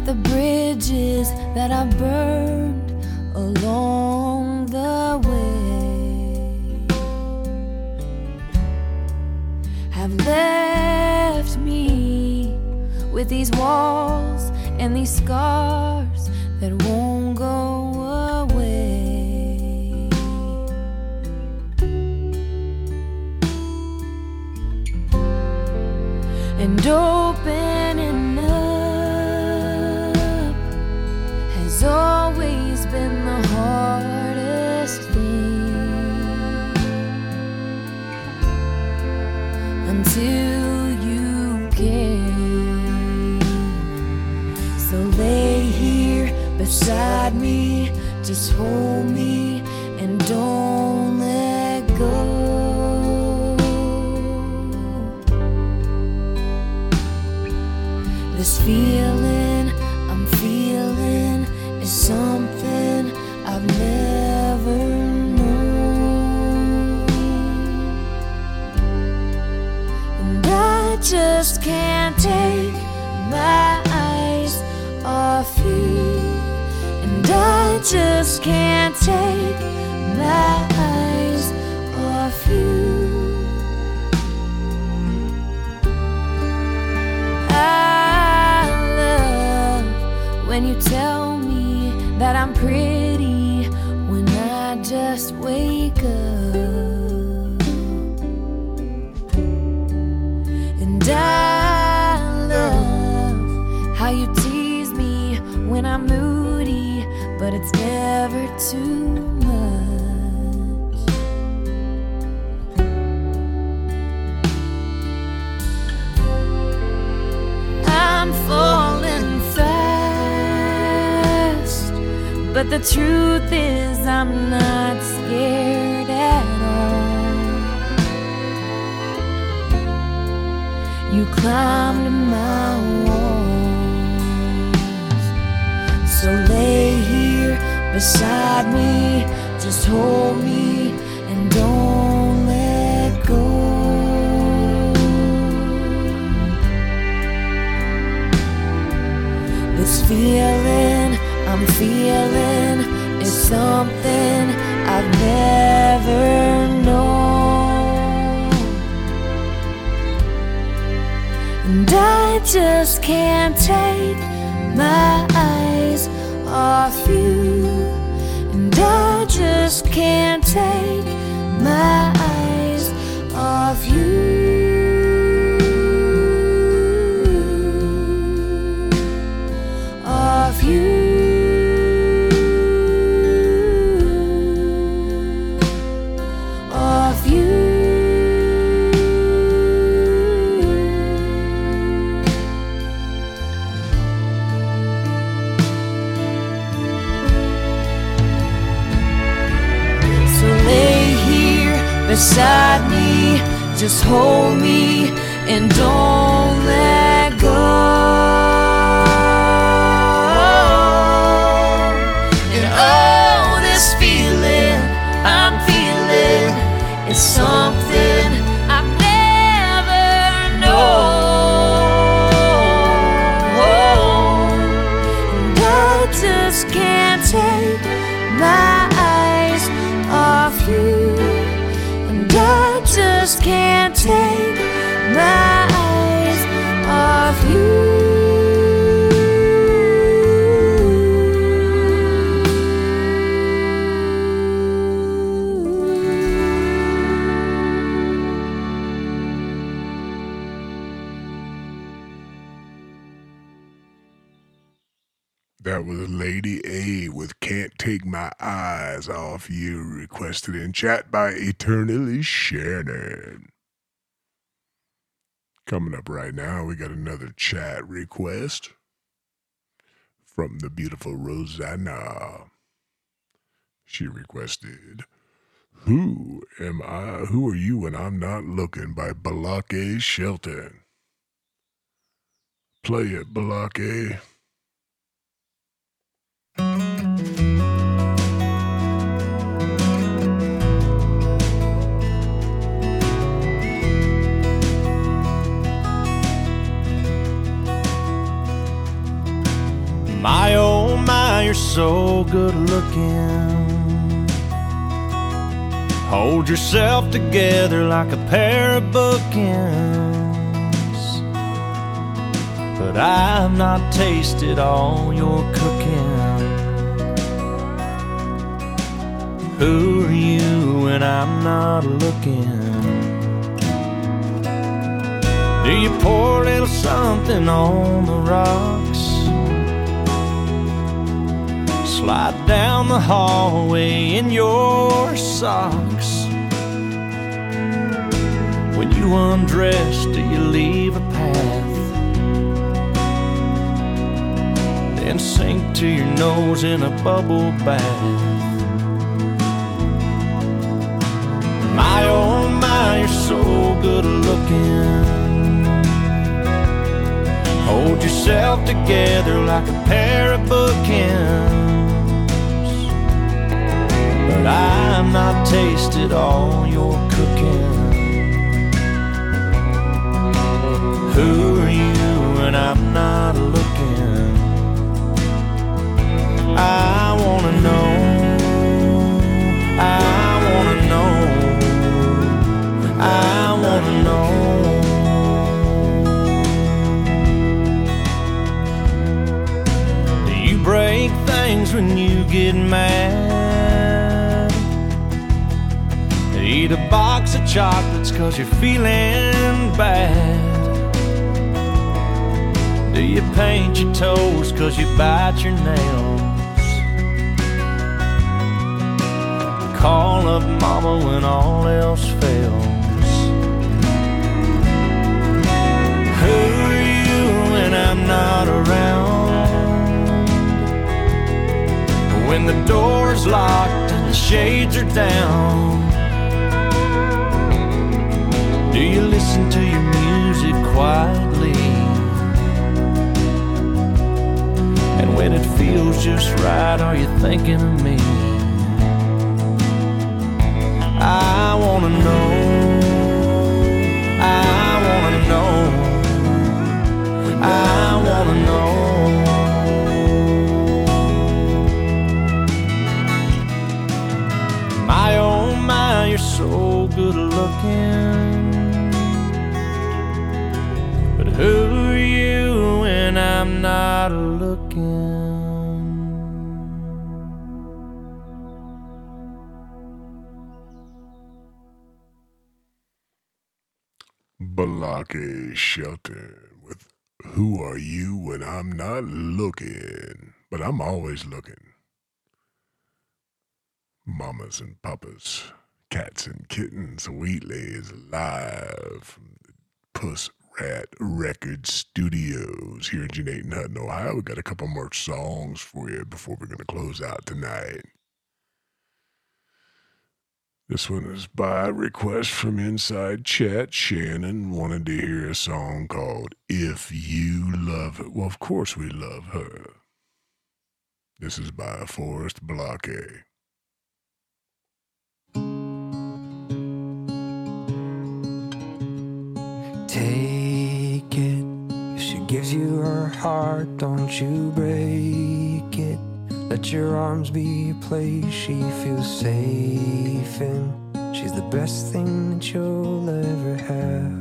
at the bridges that I burned along the way have left me with these walls and these scars that won't go away. And oh. The truth is, I'm not scared at all. You climbed my walls, so lay here beside me, just hold me and don't let go. This feeling I'm feeling is something I've never known. And I just can't take my eyes off you. And I just can't take my eyes off you beside me, just hold me and don't Eyes Off You, requested in chat by Eternally Shannon. Coming up right now, we got another chat request from the beautiful Rosanna. She requested, Who am I? Who are you when I'm not looking by Balake Shelton? Play it, Balake. My oh my, you're so good looking. Hold yourself together like a pair of bookends. But I've not tasted all your cooking. Who are you when I'm not looking? Do you pour a little something on the rocks? Slide down the hallway in your socks. When you undress, do you leave a path? Then sink to your nose in a bubble bath. My oh my, you're so good looking. Hold yourself together like a pair of bookends. But I've not tasted all your cooking. Who are you when I'm not looking? I wanna know. I wanna know. I wanna know. You break things when you get mad. A box of chocolates cause you're feeling bad. Do you paint your toes cause you bite your nails? Call up mama when all else fails. Who are you when I'm not around? When the door's locked and the shades are down. Do you listen to your music quietly? And when it feels just right, are you thinking of me? I wanna know. I wanna know. I wanna know. My oh my, you're so good looking. Who are you when I'm not looking? Blake Shelton with Who Are You When I'm Not Looking? But I'm always looking. Mamas and papas, cats and kittens, Wheatley is live from the Puss Rat Record Studios here in Janaton Hutton, Ohio. We got a couple more songs for you before we're going to close out tonight. This one is by request from Inside Chat. Shannon wanted to hear a song called If You Love It. Well, of course we love her. This is by Forrest Blakk. Take gives you her heart, don't you break it. Let your arms be a place she feels safe in. She's the best thing that you'll ever have.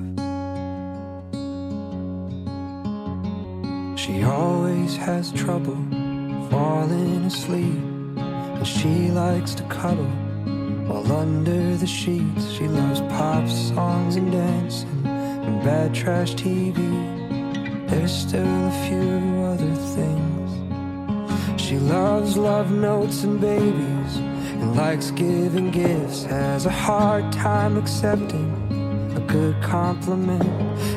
She always has trouble falling asleep, and she likes to cuddle while under the sheets. She loves pop songs and dancing and bad trash TV. There's still a few other things. She loves love notes and babies and likes giving gifts. Has a hard time accepting a good compliment.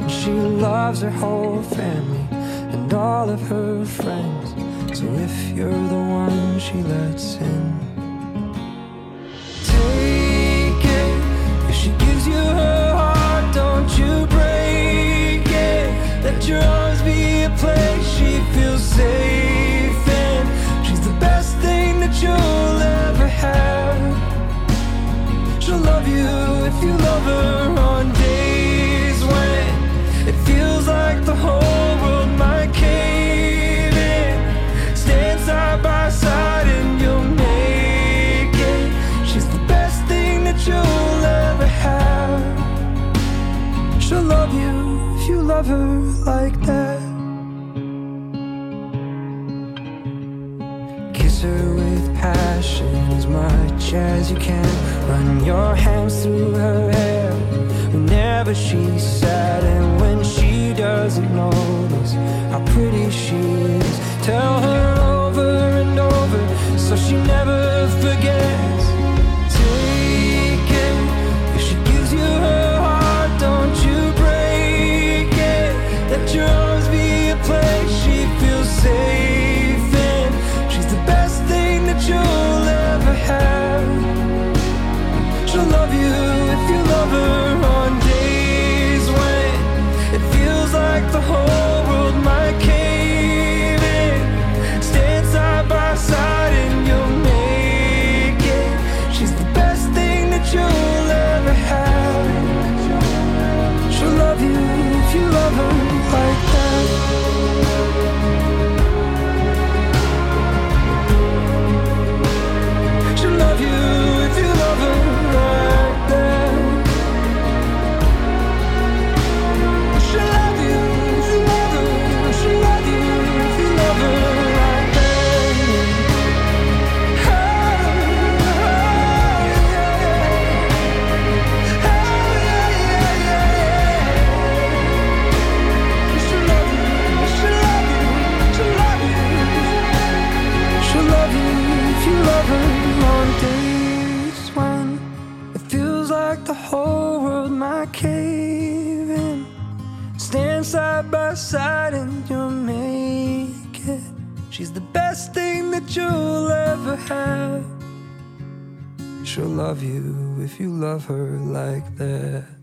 And she loves her whole family and all of her friends. So if you're the one she lets in, take it. If she gives you her heart, don't you break Let your arms be a place she feels safe in. She's the best thing that you'll ever have. She'll love you if you love her on days when it feels like the whole world might cave in. Stand side by side like that. Kiss her with passion as much as you can. Run your hands through her hair whenever she's sad and when she doesn't notice how pretty she is. Tell her over and over so she never forgets. side by side and you'll make it. She's the best thing that you'll ever have. She'll love you if you love her like that.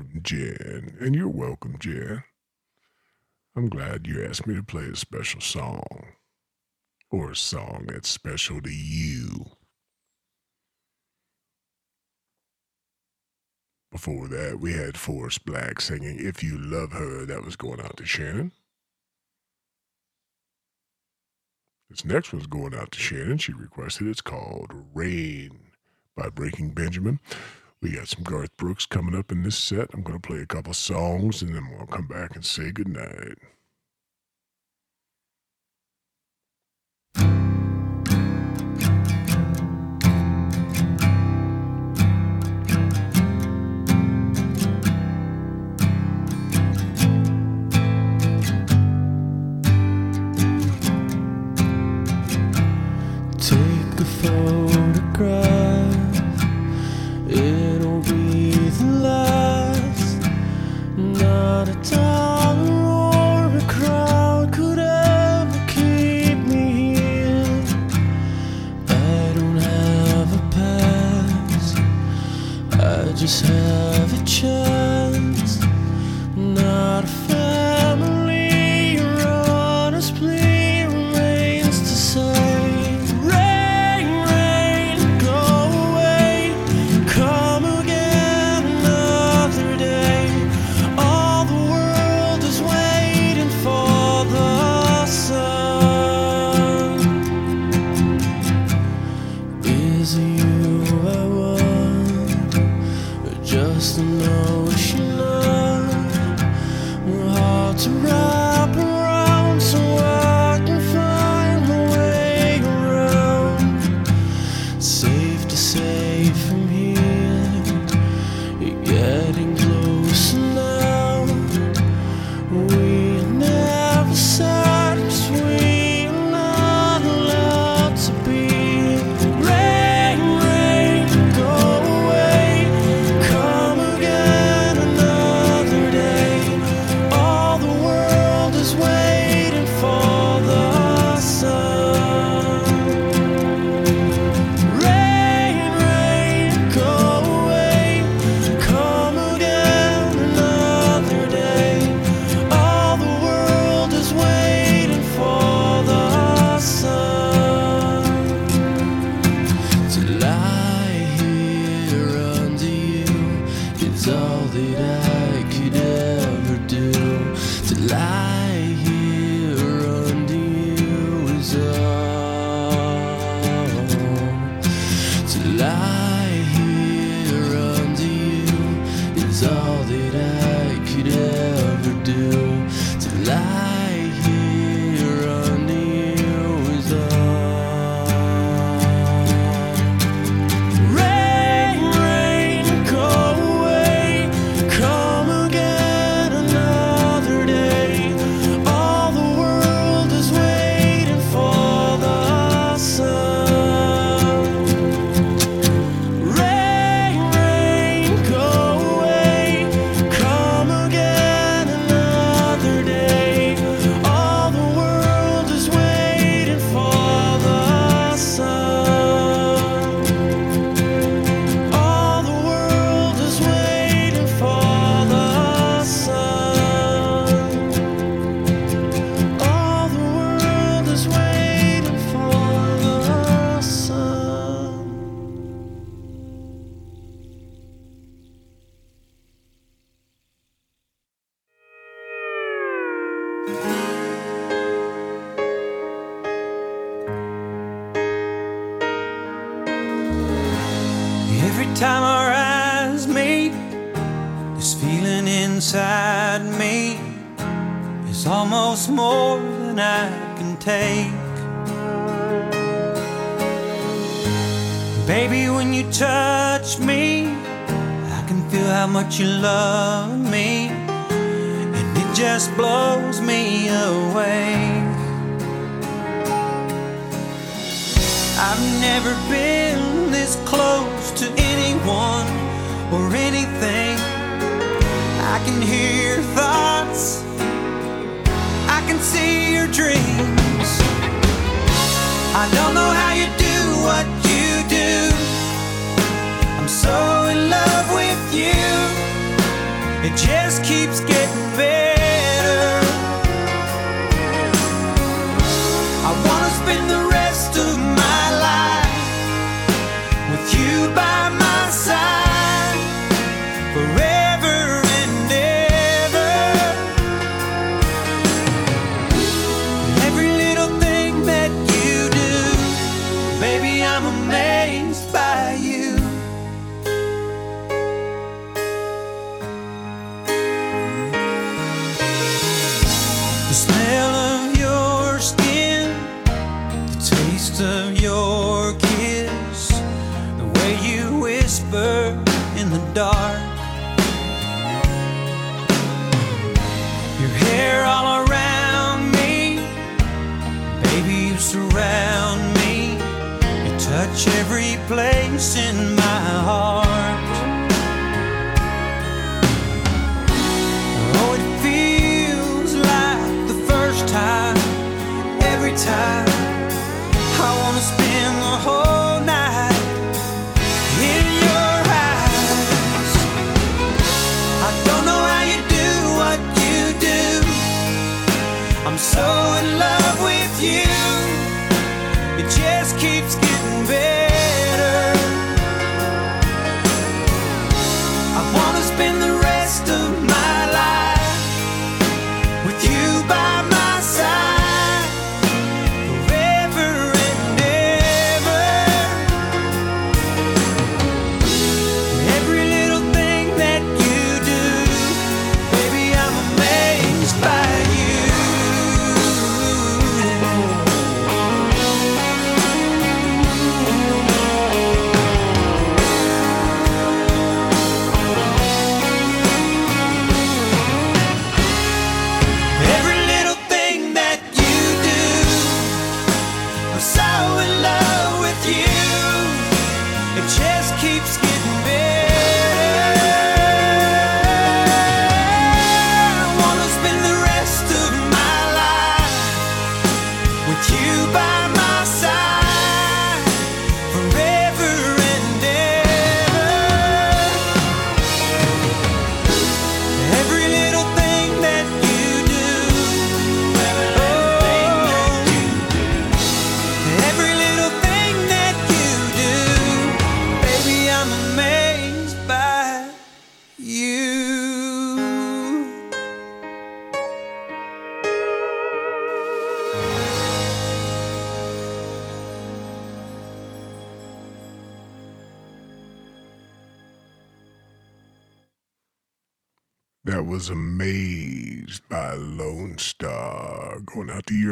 from Jen, and you're welcome, Jen. I'm glad you asked me to play a special song, or a song that's special to you. Before that, we had Forrest Blakk singing If You Love Her, that was going out to Shannon. This next one's going out to Shannon. She requested it's called Rain by Breaking Benjamin. We got some Garth Brooks coming up in this set. I'm going to play a couple songs and then we'll come back and say goodnight. I've never been this close to anyone or anything. I can hear your thoughts, I can see your dreams. I don't know how you do what you do. I'm so in love with you, it just keeps getting better.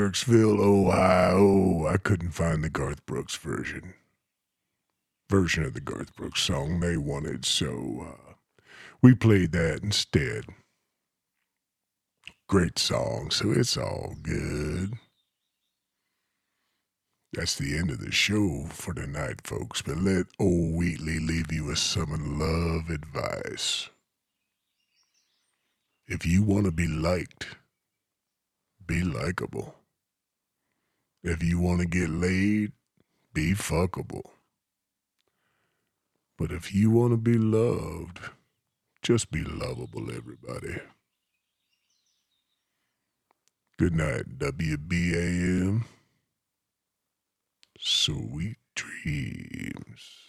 Yerksville, Ohio. I couldn't find the Garth Brooks version. Version of the Garth Brooks song they wanted, so uh, we played that instead. Great song, so it's all good. That's the end of the show for tonight, folks. But let old Wheatley leave you with some love advice. If you want to be liked, be likable. If you want to get laid, be fuckable. But if you want to be loved, just be lovable, everybody. Good night, WBAM. Sweet dreams.